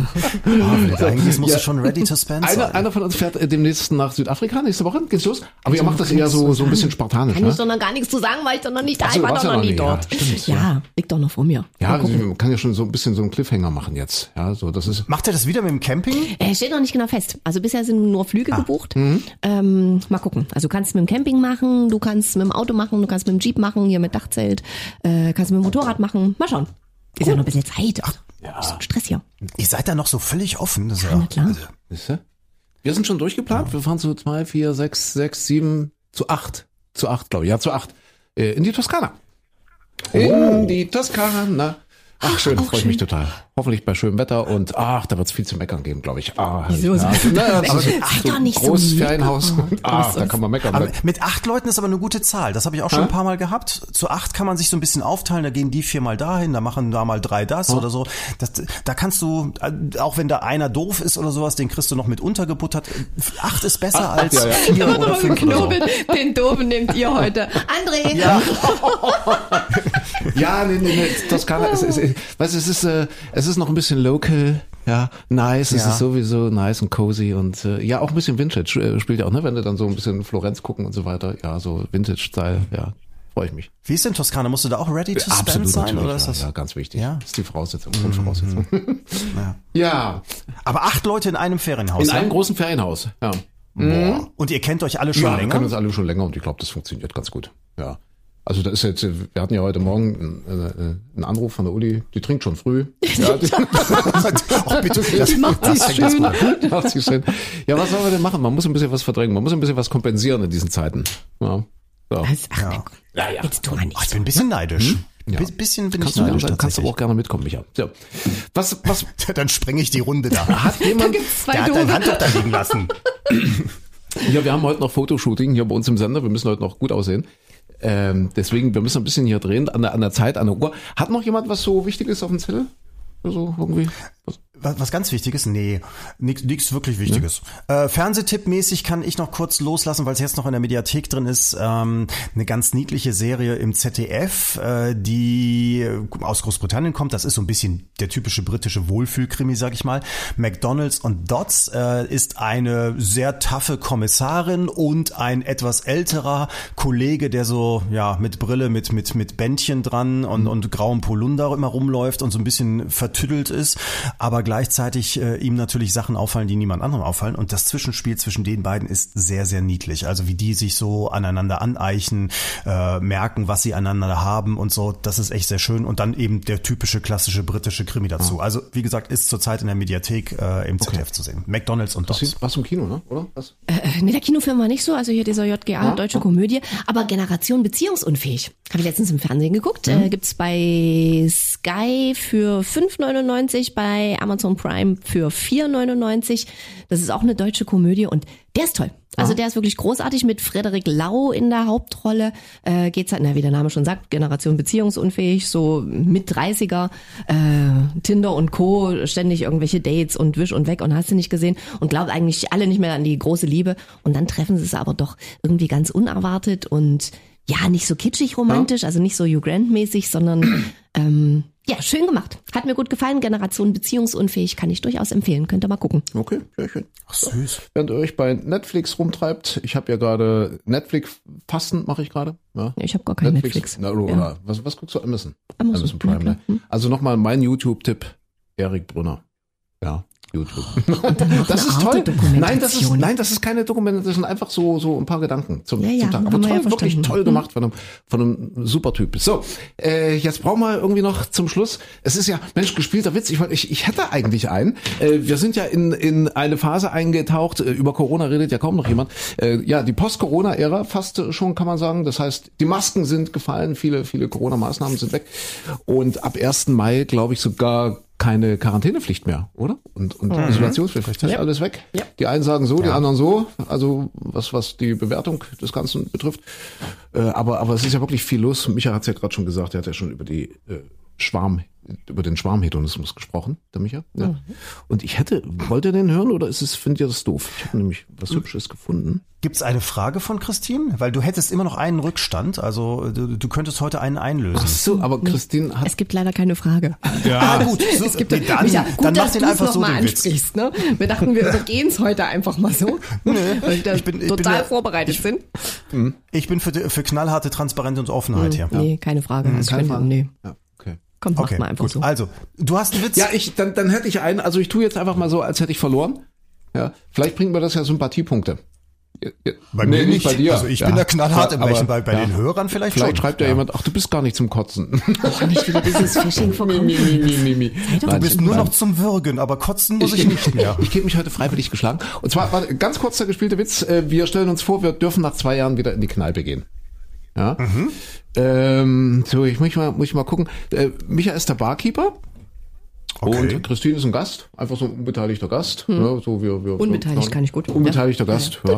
Du da hingehst, musst Ja. du schon ready to spend Einer, sein. einer von uns fährt äh, demnächst nach Südafrika nächste Woche. Geht's los? Aber ihr macht das eher so, so ein bisschen spartanisch, Kann ne? ich doch noch gar nichts zu sagen, weil ich doch noch nicht da, Ach so, ich war doch ja noch nie ja, dort. stimmt, ja, ja. liegt doch noch vor mir. Ja, gucken. man kann ja schon so ein bisschen so einen Cliffhanger machen jetzt. Ja, so, das ist. Macht er das wieder mit dem Camping? Äh, steht noch nicht genau fest. Also bisher sind nur Flüge Ah. gebucht. Mhm. Ähm, mal gucken. Also du kannst mit dem Camping machen, du kannst mit dem Auto machen, du kannst mit dem Jeep machen, hier mit Dachzelt, äh, kannst mit dem Motorrad machen. Mal schauen. Ist ja noch ein bisschen Zeit. Ja. Ist Stress hier. Ihr seid da noch so völlig offen. Das ist Ja, na klar. also, Wisst ihr? Wir sind schon durchgeplant. Wir fahren zu zwei, vier, sechs, sechs, sieben, zu acht. Zu acht, glaube ich. Ja, zu acht. Äh, in die Toskana. In die Toskana. Ach, schön, Auch freue ich mich total. Hoffentlich bei schönem Wetter und ach, da wird's viel zu meckern geben, glaube ich. Ah, Wieso? Ja, naja, das ist sei doch nicht so großes meckernd. Ferienhaus. Ah, da kann man meckern. Aber mit acht Leuten ist aber eine gute Zahl. Das habe ich auch schon ein paar Mal gehabt. Zu acht kann man sich so ein bisschen aufteilen. Da gehen die viermal dahin, da machen da mal drei das oder so. Das, da kannst du, äh, auch wenn da einer doof ist oder sowas, den kriegst du noch mit untergebuttert. Acht ist besser als ja, ja. vier oder fünf oder so. Den Doofen nehmt ihr heute. André! Ja, Ja, nee, nee, nee, Toskana, es, es, es, weißt, du, es ist, äh, es ist noch ein bisschen local, ja, nice, es Ja. ist sowieso nice und cozy und äh, ja, auch ein bisschen Vintage äh, spielt ja auch, ne, wenn du dann so ein bisschen Florenz gucken und so weiter, ja, so Vintage-Style, ja, freue ich mich. Wie ist denn Toskana? Musst du da auch ready to spend sein natürlich, oder ist ja, das? ja, ganz wichtig. Ja? Das ist die Voraussetzung, Grundvoraussetzung. ja, Aber acht Leute in einem Ferienhaus. in ja? einem großen Ferienhaus, ja. Boah. Und ihr kennt euch alle schon ja, wir länger? kennen uns alle schon länger und ich glaube, das funktioniert ganz gut. Ja. Also da ist jetzt, wir hatten ja heute Morgen äh, äh, einen Anruf von der Uli, die trinkt schon früh. Ja, die, oh, bitte, das, macht das sich das macht schön. Ja, was sollen wir denn machen? Man muss ein bisschen was verdrängen, man muss ein bisschen was kompensieren in diesen Zeiten. Ja. So. Das, ach, komm. Ja, ja. Jetzt tu mal nicht ich bin ein bisschen neidisch. Ja. Bi- Bisschen bin Kannst ich du, neidisch dann kannst du auch gerne mitkommen, Micha. So. Was, was Dann sprenge ich die Runde da. hat jemand, gibt's zwei Der hat dein Handtuch da liegen lassen. Ja, wir haben heute noch Fotoshooting hier bei uns im Sender. Wir müssen heute noch gut aussehen. Ähm, deswegen, wir müssen ein bisschen hier drehen an der, an der Zeit, an der Uhr. Hat noch jemand was so Wichtiges auf dem Zettel? Also irgendwie? Was? Was, ganz Wichtiges? Nee, nix wirklich Wichtiges. Äh, Fernsehtippmäßig kann ich noch kurz loslassen, weil es jetzt noch in der Mediathek drin ist. Ähm, eine ganz niedliche Serie im ZDF, äh, die aus Großbritannien kommt. Das ist so ein bisschen der typische britische Wohlfühlkrimi, sag ich mal. McDonald's und Dots äh, ist eine sehr taffe Kommissarin und ein etwas älterer Kollege, der so ja mit Brille, mit mit mit Bändchen dran und und grauem Polunder immer rumläuft und so ein bisschen vertüdelt ist, aber gleichzeitig äh, ihm natürlich Sachen auffallen, die niemand anderem auffallen. Und das Zwischenspiel zwischen den beiden ist sehr, sehr niedlich. Also wie die sich so aneinander aneichen, äh, merken, was sie aneinander haben und so. Das ist echt sehr schön. Und dann eben der typische klassische britische Krimi dazu. Also wie gesagt, ist zurzeit in der Mediathek äh, im ZDF zu sehen. McDonald's und Dots. Das was im Kino, ne? Oder? Was? Äh, nee, der Kinofilm war nicht so, also hier dieser JGA, deutsche Komödie, aber Generation beziehungsunfähig. Habe ich letztens im Fernsehen geguckt. Äh, gibt's bei Sky für 5,99, bei Amazon Prime für 4,99. Das ist auch eine deutsche Komödie und der ist toll. Also der ist wirklich großartig mit Frederik Lau in der Hauptrolle. Äh, geht's halt, na, wie der Name schon sagt, Generation beziehungsunfähig, so mit 30er, äh, Tinder und Co., ständig irgendwelche Dates und Wisch und weg und hast du nicht gesehen und glaubt eigentlich alle nicht mehr an die große Liebe. Und dann treffen sie es aber doch irgendwie ganz unerwartet und ja, nicht so kitschig romantisch, also nicht so Hugh Grant-mäßig, sondern ähm, ja, schön gemacht. Hat mir gut gefallen. Generation beziehungsunfähig kann ich durchaus empfehlen. Könnt ihr mal gucken. Okay, sehr schön. Ach, süß. Während ihr euch bei Netflix rumtreibt, ich habe ja gerade Netflix-Fasten, mache ich gerade. Ja. Ich habe gar kein Netflix. Na, oder, Ja. oder was, was guckst du? Amazon. Amazon, Prime, na klar. ne? Also nochmal mein YouTube-Tipp, Erik Brunner. Ja, YouTube. das ist toll. Nein, das ist, nein, das ist keine Dokumentation, das sind einfach so, so ein paar Gedanken zum, Ja, ja, zum Tag. Aber toll, ja wirklich toll Mhm. gemacht von einem, von einem super Typ. So, äh, jetzt brauchen wir irgendwie noch zum Schluss. Es ist ja, Mensch, gespielter Witz. Ich, wollte- ich, ich hätte eigentlich einen. Äh, wir sind ja in, in eine Phase eingetaucht. Äh, über Corona redet ja kaum noch jemand. Äh, ja, die Post-Corona-Ära fast schon, kann man sagen. Das heißt, die Masken sind gefallen, viele, viele Corona-Maßnahmen sind weg. Und ab 1. Mai, glaube ich, sogar keine Quarantänepflicht mehr, oder? Und, und Isolationspflicht. Das ist alles weg. Ja. Die einen sagen so, die anderen so. Also was, was die Bewertung des Ganzen betrifft. Äh, aber, aber es ist ja wirklich viel los. Micha hat es ja gerade schon gesagt, er hat ja schon über die äh, Schwarm, über den Schwarmhedonismus gesprochen, der Micha. Ja. Und ich hätte, wollt ihr den hören oder ist es, findet ihr das doof? Ich habe nämlich was Hübsches gefunden. Gibt's eine Frage von Christine? Weil du hättest immer noch einen Rückstand. Also du, du könntest heute einen einlösen. Ach so, aber Christine hat Es gibt leider keine Frage. Ja, gut. So, Es gibt nee, dann, ja, gut, dann dass mach den du es einfach so nochmal den Witz. ansprichst. Ne? Wir dachten, wir übergehen es heute einfach mal so, weil wir ich bin- ich bin total ja- vorbereitet sind. Ich bin für, für knallharte Transparenz und Offenheit hier. Nee, keine Frage. Also keine ich Frage. nee. ja, okay. Komm, mach Okay, mal einfach gut. so. Also, du hast einen Witz. Ja, ich, dann, dann hätte ich einen, also ich tue jetzt einfach mal so, als hätte ich verloren. Ja, vielleicht bringt mir das ja Sympathiepunkte. Bei Nee, mir nicht. bei dir. Also ich Ja. bin da knallhart im Brechen. Bei, bei ja. den Hörern vielleicht, Vielleicht schon. schreibt ja, jemand, ach, du bist gar nicht zum Kotzen. Auch nicht wieder dieses Phishing vorkommen. mi, mi, Du bist nur noch zum Würgen, aber kotzen muss ich, geb- nicht mehr. Ich gebe mich heute freiwillig geschlagen. Und zwar, warte, ganz kurz der gespielte Witz. Äh, Wir stellen uns vor, wir dürfen nach zwei Jahren wieder in die Kneipe gehen. Ja. Ähm, so, ich muss mal, muss ich mal gucken. Äh, Micha ist der Barkeeper. Okay. Und Christine ist ein Gast, einfach so ein unbeteiligter Gast. Ja, so wir, wir, Unbeteiligt kann ich gut. Unbeteiligter Gast, ja.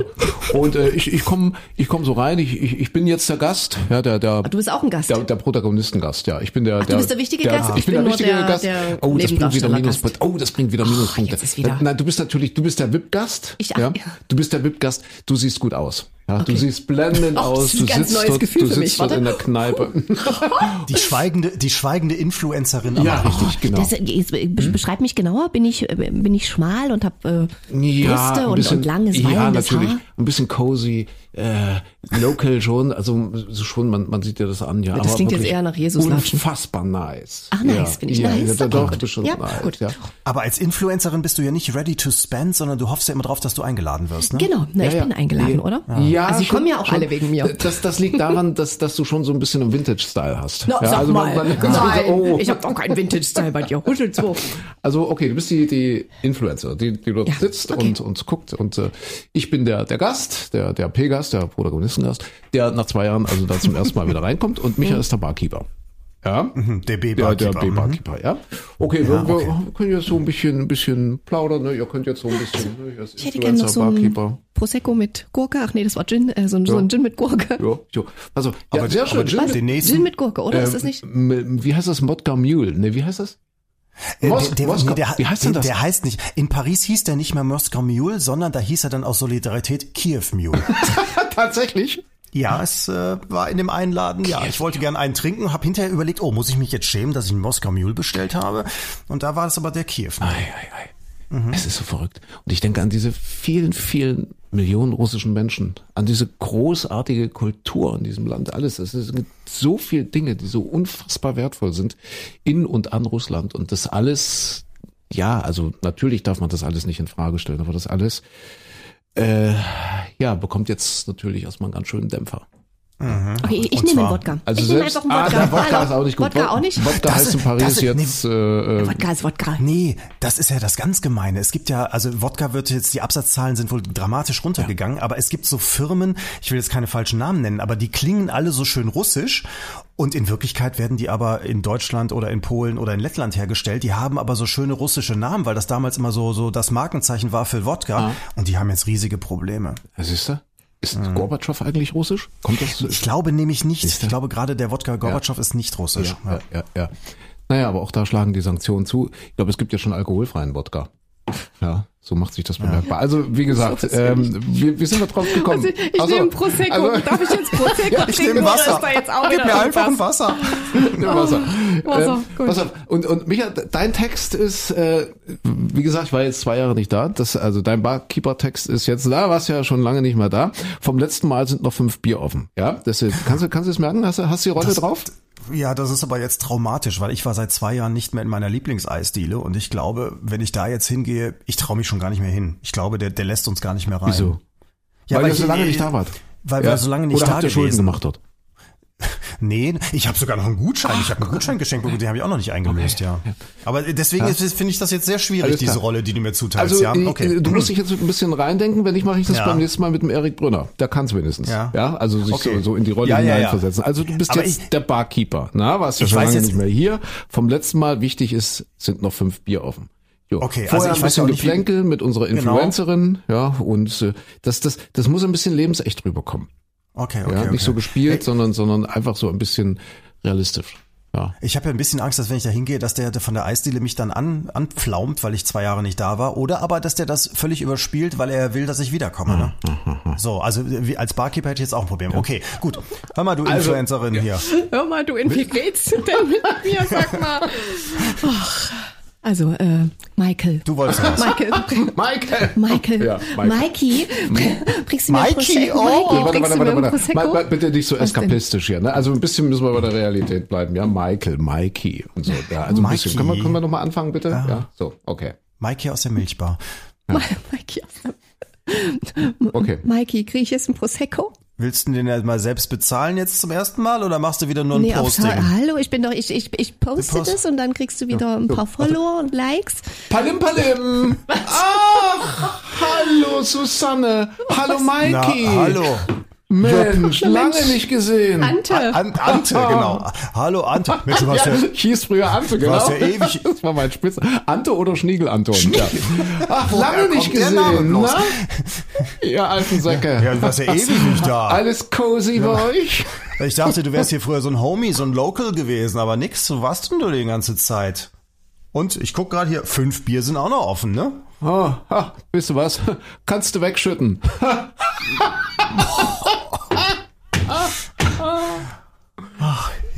Und äh, ich, ich komme ich komm so rein, ich, ich, ich bin jetzt der Gast, ja, der, der, du bist auch ein Gast. der, der Protagonistengast, ja. Ich bin der, du bist der wichtige Gast? Ich, Ich bin der wichtige der- Gast. der oh, das bringt wieder. Minuspunkte. Oh, das bringt wieder Minuspunkte. jetzt ist wieder- Nein, du bist natürlich, du bist der VIP-Gast. Ich- ja. ja. Du bist der VIP-Gast. Du siehst gut aus. Ja, du Okay. siehst blendend Oh, aus. Du sitzt neues dort, Gefühl du für sitzt dort in der Kneipe. Die schweigende, die schweigende Influencerin. ja, Rande. richtig, genau. Das, be- beschreib mich genauer. Bin ich, äh, bin ich schmal und habe äh, Ja, Brüste ein und, bisschen, und langes, ja, natürlich. Haar? Ein bisschen cozy, äh, local schon, also so schon, man, man sieht dir das an, ja. das aber klingt jetzt eher nach Jesus-Latschen. Unfassbar nice. Ach, nice, ja. finde ich ja, nice. Ja, Okay, doch, gut. schon Ja, nice, gut. ja. Aber als Influencerin bist du ja nicht ready to spend, sondern du hoffst ja immer drauf, dass du eingeladen wirst. Ne? Genau, na, ich Ja, ja. bin eingeladen, Nee. oder? Ja, Also schon- kommen ja auch schon. alle wegen mir. Das, das liegt daran, dass, dass du schon so ein bisschen einen Vintage-Style hast. Na, ja, sag also mal. Man, man, Nein, oh. ich habe doch keinen Vintage-Style bei dir. Huschel zwei. Also okay, du bist die, die Influencer, die, die dort Ja, sitzt okay. und, und guckt. Und äh, ich bin der, der Gast, der, der P-Gast, der Protagonistengast, der nach zwei Jahren also da zum ersten Mal wieder reinkommt und Micha ist der Barkeeper. Ja, Mhm, Der der, B-Barkeeper. der B-Barkeeper, ja. Okay, wir, okay. wir können jetzt so ein bisschen, ein bisschen plaudern, ne? Ihr könnt jetzt so ein bisschen, ne? Ich hätte gerne noch so ein Prosecco mit Gurke. Ach nee, das war Gin. Äh, so, ein, so ein Gin mit Gurke. Ja, jo. Also, ja, Aber- sehr schön. aber Gin, den nächsten- Gin mit Gurke, oder? ist das ähm, nicht? Wie heißt das? Modka Mule? Ne, wie heißt das? Äh, Mos- der, Moskau- der, wie heißt denn das? Der heißt nicht. In Paris hieß der nicht mehr Moskau Mule, sondern da hieß er dann aus Solidarität Kiew Mule. Tatsächlich? ja, es äh, war in dem einen Laden. Ja, ich wollte gern einen trinken, habe hinterher überlegt, oh, muss ich mich jetzt schämen, dass ich einen Moskau Mule bestellt habe? Und da war es aber der Kiew Mule. Ei, ei, ei. Es ist so verrückt. Und ich denke an diese vielen, vielen Millionen russischen Menschen, an diese großartige Kultur in diesem Land, alles. Es sind so viele Dinge, die so unfassbar wertvoll sind in und an Russland. Und das alles, ja, also natürlich darf man das alles nicht in Frage stellen, aber das alles, äh, ja, bekommt jetzt natürlich erstmal einen ganz schönen Dämpfer. Okay, ich Und nehme den Wodka. Also ich selbst, nehme einfach ah, einen der Wodka. Wodka Hallo. ist auch nicht gut. Wodka auch nicht? Wodka Das heißt in ist- Paris ist- jetzt, äh, äh, Wodka ist Wodka. Nee, das ist ja das ganz Gemeine. Es gibt ja, also Wodka wird jetzt, die Absatzzahlen sind wohl dramatisch runtergegangen, aber es gibt so Firmen, ich will jetzt keine falschen Namen nennen, aber die klingen alle so schön russisch und in Wirklichkeit werden die aber in Deutschland oder in Polen oder in Lettland hergestellt. Die haben aber so schöne russische Namen, weil das damals immer so, so das Markenzeichen war für Wodka und die haben jetzt riesige Probleme. siehst du? Ist Gorbatschow eigentlich russisch? Kommt das? Ich glaube nämlich nicht. Ich glaube gerade der Wodka Gorbatschow ist nicht russisch. Ja, ja, ja, ja. Naja, aber auch da schlagen die Sanktionen zu. Ich glaube, es gibt ja schon alkoholfreien Wodka. Ja, so macht sich das bemerkbar. Also, wie gesagt, ähm, wir, wir sind da drauf gekommen. Also, ich Ach so, nehme Prosecco. also- Darf ich jetzt Prosecco Ich trinken nehme Wasser. Gib mir einfach ein? Wasser. Nimm Wasser. Wasser, ähm, auf. Und, und Micha, dein Text ist, äh, wie gesagt, ich war jetzt zwei Jahre nicht da. Das, also dein Barkeeper-Text ist jetzt da, warst ja schon lange nicht mehr da. Vom letzten Mal sind noch fünf Bier offen. Ja, das ist, kannst du, kannst du es merken? Hast du, hast du die Rolle Das- drauf? Ja, das ist aber jetzt traumatisch, weil ich war seit zwei Jahren nicht mehr in meiner Lieblingseisdiele und ich glaube, wenn ich da jetzt hingehe, ich traue mich schon gar nicht mehr hin. Ich glaube, der, der lässt uns gar nicht mehr rein. Wieso? Ja, weil, ihr ich- so lange nicht da wart. Weil Ja? wir so lange nicht Oder da habt ihr Schulden gemacht dort? Nee, ich habe sogar noch einen Gutschein. Ich habe einen Gutschein geschenkt bekommen, den habe ich auch noch nicht eingelöst, ja. Aber deswegen ist- finde ich das jetzt sehr schwierig, diese. Rolle, die du mir zuteilst. Also ja, äh, okay. du musst dich jetzt ein bisschen reindenken, wenn nicht, mache ich das Ja. beim nächsten Mal mit dem Erik Brünner. Der kann es wenigstens. Ja. ja, also sich Okay. so, so in die Rolle Ja, ja, ja. hineinversetzen. Also du bist Aber jetzt ich- der Barkeeper, na, warst ja Ich schon lange nicht mehr hier. Vom letzten Mal wichtig ist, sind noch fünf Bier offen. Jo. Okay, also Vorher ich ein ja bisschen Geplänkel mit unserer Genau. Influencerin, ja, und äh, das, das, das muss ein bisschen lebensecht rüberkommen. Okay, okay, ja, okay. nicht so gespielt, Hey, sondern, sondern einfach so ein bisschen realistisch. Ja. Ich habe ja ein bisschen Angst, dass wenn ich da hingehe, dass der, der von der Eisdiele mich dann an, anpflaumt, weil ich zwei Jahre nicht da war. Oder aber, dass der das völlig überspielt, weil er will, dass ich wiederkomme. Ne? So, also wie, als Barkeeper hätte ich jetzt auch ein Problem. Okay, gut. Hör mal, du Also, Influencerin hier. Hör mal, du, wie geht's denn mit mir? Sag mal. Ach, also, äh, Michael. Du wolltest was. Michael. Michael! Michael. Ja, Michael. Mikey. Bringst du mir Mikey, Prosecco? oh. Mikey, Warte, warte, warte, ein warte. Prosecco? Mal, mal, bitte nicht so Was denn? eskapistisch hier, ne? Also ein bisschen müssen wir bei der Realität bleiben, ja? Michael, Mikey und so. Ja, also ein bisschen. Mikey. Können wir, können wir nochmal anfangen, bitte? Ja. So, okay. Mikey aus der Milchbar. Mikey, Okay. Mikey, krieg ich jetzt ein Prosecco? Willst du den ja mal selbst bezahlen jetzt zum ersten Mal oder machst du wieder nur ein Nee, auf, Posting? hallo, ich bin doch, ich, ich, ich poste post- das und dann kriegst du wieder ein paar Follower und Likes. Palim Palim! Ach, hallo Susanne! Hallo Na, Mikey! hallo. Mensch, lange nicht gesehen. Ante. An, Ante, genau. Hallo Ante. Mensch, du warst ja, Ja, hieß früher Ante, genau. warst ja ewig- Das war mein Spitz. Ante oder Schniegel Anton. Ja. Ach, Woher lange nicht gesehen, na? Ihr alten Säcke. ja, du warst ja ewig nicht da. Alles cozy bei euch? Ich dachte, du wärst hier früher so ein Homie, so ein Local gewesen, aber nix. Wo warst denn du die ganze Zeit? Und ich guck gerade hier, fünf Bier sind auch noch offen, ne? Oh, ha, wisst du was? Kannst du wegschütten.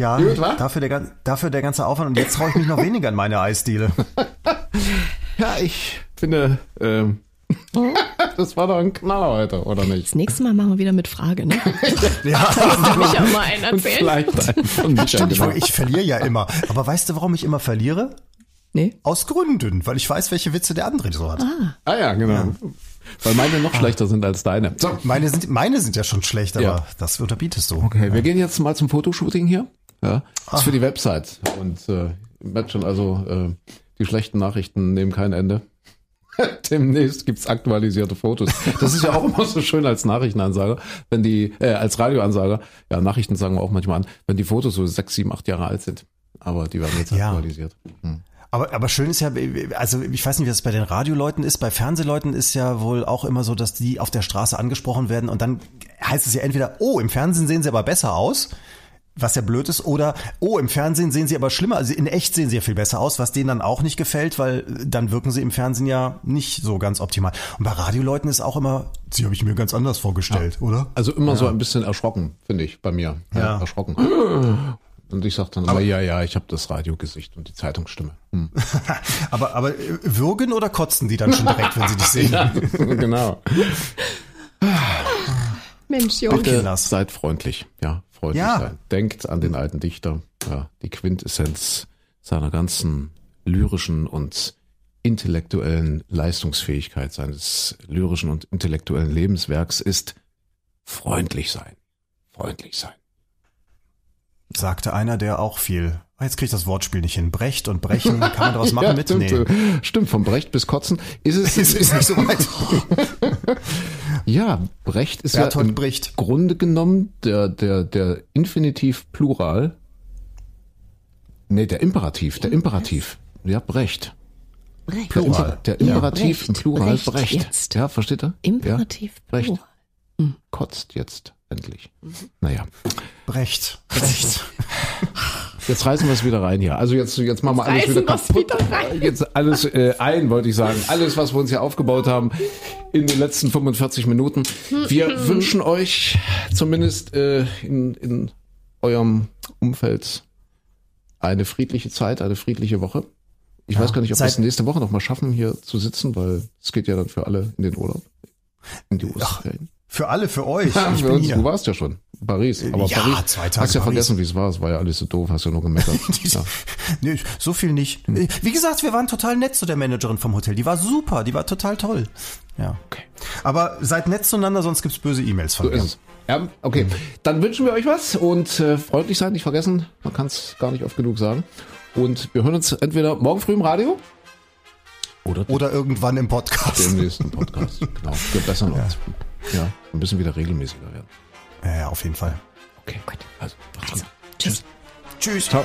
Ja, Gut, dafür, der, dafür der ganze Aufwand. Und jetzt traue ich mich noch weniger in meine Eisdiele. Ja, ich finde, ähm, das war doch ein Knaller heute, oder nicht? Das nächste Mal machen wir wieder mit Frage, ne? Ja, mich ja mal einen Und erzählen. vielleicht einen von Micha, ich, genau. ich verliere ja immer. Aber weißt du, warum ich immer verliere? Nee. Aus Gründen, weil ich weiß, welche Witze der andere so hat. Ah ja, genau. Weil meine noch schlechter sind als deine. So, Meine sind, meine sind ja schon schlecht, aber Ja. das unterbietest du. okay, wir gehen jetzt mal zum Fotoshooting hier. Ja, das ist für die Website. Und äh, ihr merkt schon, also äh, die schlechten Nachrichten nehmen kein Ende. Demnächst gibt's aktualisierte Fotos. Das ist ja auch immer so schön als Nachrichtenansager, wenn die, äh, als Radioansager, ja, Nachrichten sagen wir auch manchmal an, wenn die Fotos so sechs, sieben, acht Jahre alt sind. Aber die werden jetzt Ja. aktualisiert. Hm. Aber, aber schön ist ja, also ich weiß nicht, wie das bei den Radioleuten ist, bei Fernsehleuten ist ja wohl auch immer so, dass die auf der Straße angesprochen werden und dann heißt es ja entweder, oh, im Fernsehen sehen sie aber besser aus, was ja blöd ist, oder oh, im Fernsehen sehen sie aber schlimmer, also in echt sehen sie ja viel besser aus, was denen dann auch nicht gefällt, weil dann wirken sie im Fernsehen ja nicht so ganz optimal. Und bei Radioleuten ist auch immer, sie habe ich mir ganz anders vorgestellt, oder? Also immer so ein bisschen erschrocken, finde ich, bei mir. Ja. Ja. erschrocken. Und ich sage dann immer, ja, ja, ich habe das Radiogesicht und die Zeitungsstimme. Hm. Aber, aber äh, würgen oder kotzen die dann schon direkt, wenn sie dich sehen? genau. Mensch, Junge. Bitte seid freundlich. Ja, freundlich Ja. sein. Denkt an den alten Dichter. Ja, die Quintessenz seiner ganzen lyrischen und intellektuellen Leistungsfähigkeit seines lyrischen und intellektuellen Lebenswerks ist freundlich sein. Freundlich sein. Sagte einer, der auch viel. Ah, Jetzt krieg ich das Wortspiel nicht hin. Brecht und brechen, kann man daraus machen ja, mit? stimmt, Nee. stimmt, vom Brecht bis Kotzen. Ist es, Ist, ist nicht so weit. ja, Brecht ist ja Bertolt im Brecht. Grunde genommen der, der, der Infinitiv Plural. Nee, der Imperativ, der Imperativ. Ja, Brecht. Brecht. Der, Imper der Imperativ Brecht. im Plural Brecht Brecht. jetzt. Ja, versteht ihr? Imperativ. Ja, Brecht. Plural. Kotzt jetzt endlich. Naja, Brecht. Brecht. jetzt reißen wir es wieder rein hier. Also jetzt, jetzt machen wir alles reißen wieder kaputt. wieder rein. Jetzt alles äh, ein, wollte ich sagen. Alles, was wir uns hier aufgebaut haben in den letzten 45 Minuten. Wir wünschen euch zumindest äh, in, in eurem Umfeld eine friedliche Zeit, eine friedliche Woche. Ich weiß gar nicht, ob wir es nächste Woche noch mal schaffen, hier zu sitzen, weil es geht ja dann für alle in den Urlaub. In die Osterferien. Für alle, für euch. Ja, für uns, du warst ja schon. Paris. Aber Ja, Paris. zwei Tage Hast ja Paris. vergessen, wie es war. Es war ja alles so doof. Hast ja nur gemeckert. ja. Nee, so viel nicht. Wie gesagt, wir waren total nett zu der Managerin vom Hotel. Die war super, die war total toll. Ja. Okay. Aber seid nett zueinander, sonst gibt's böse E-Mails von So mir. ist es. Ja, okay. Dann wünschen wir euch was und äh, freundlich sein, nicht vergessen. Man kann es gar nicht oft genug sagen. Und wir hören uns entweder morgen früh im Radio oder Oder irgendwann im Podcast. im nächsten Podcast. Genau. Wir bessern uns. Ja, wir müssen wieder regelmäßiger werden. Ja, ja, auf jeden Fall. Okay. Gut. Also, macht's gut. Tschüss. Tschüss. Ciao.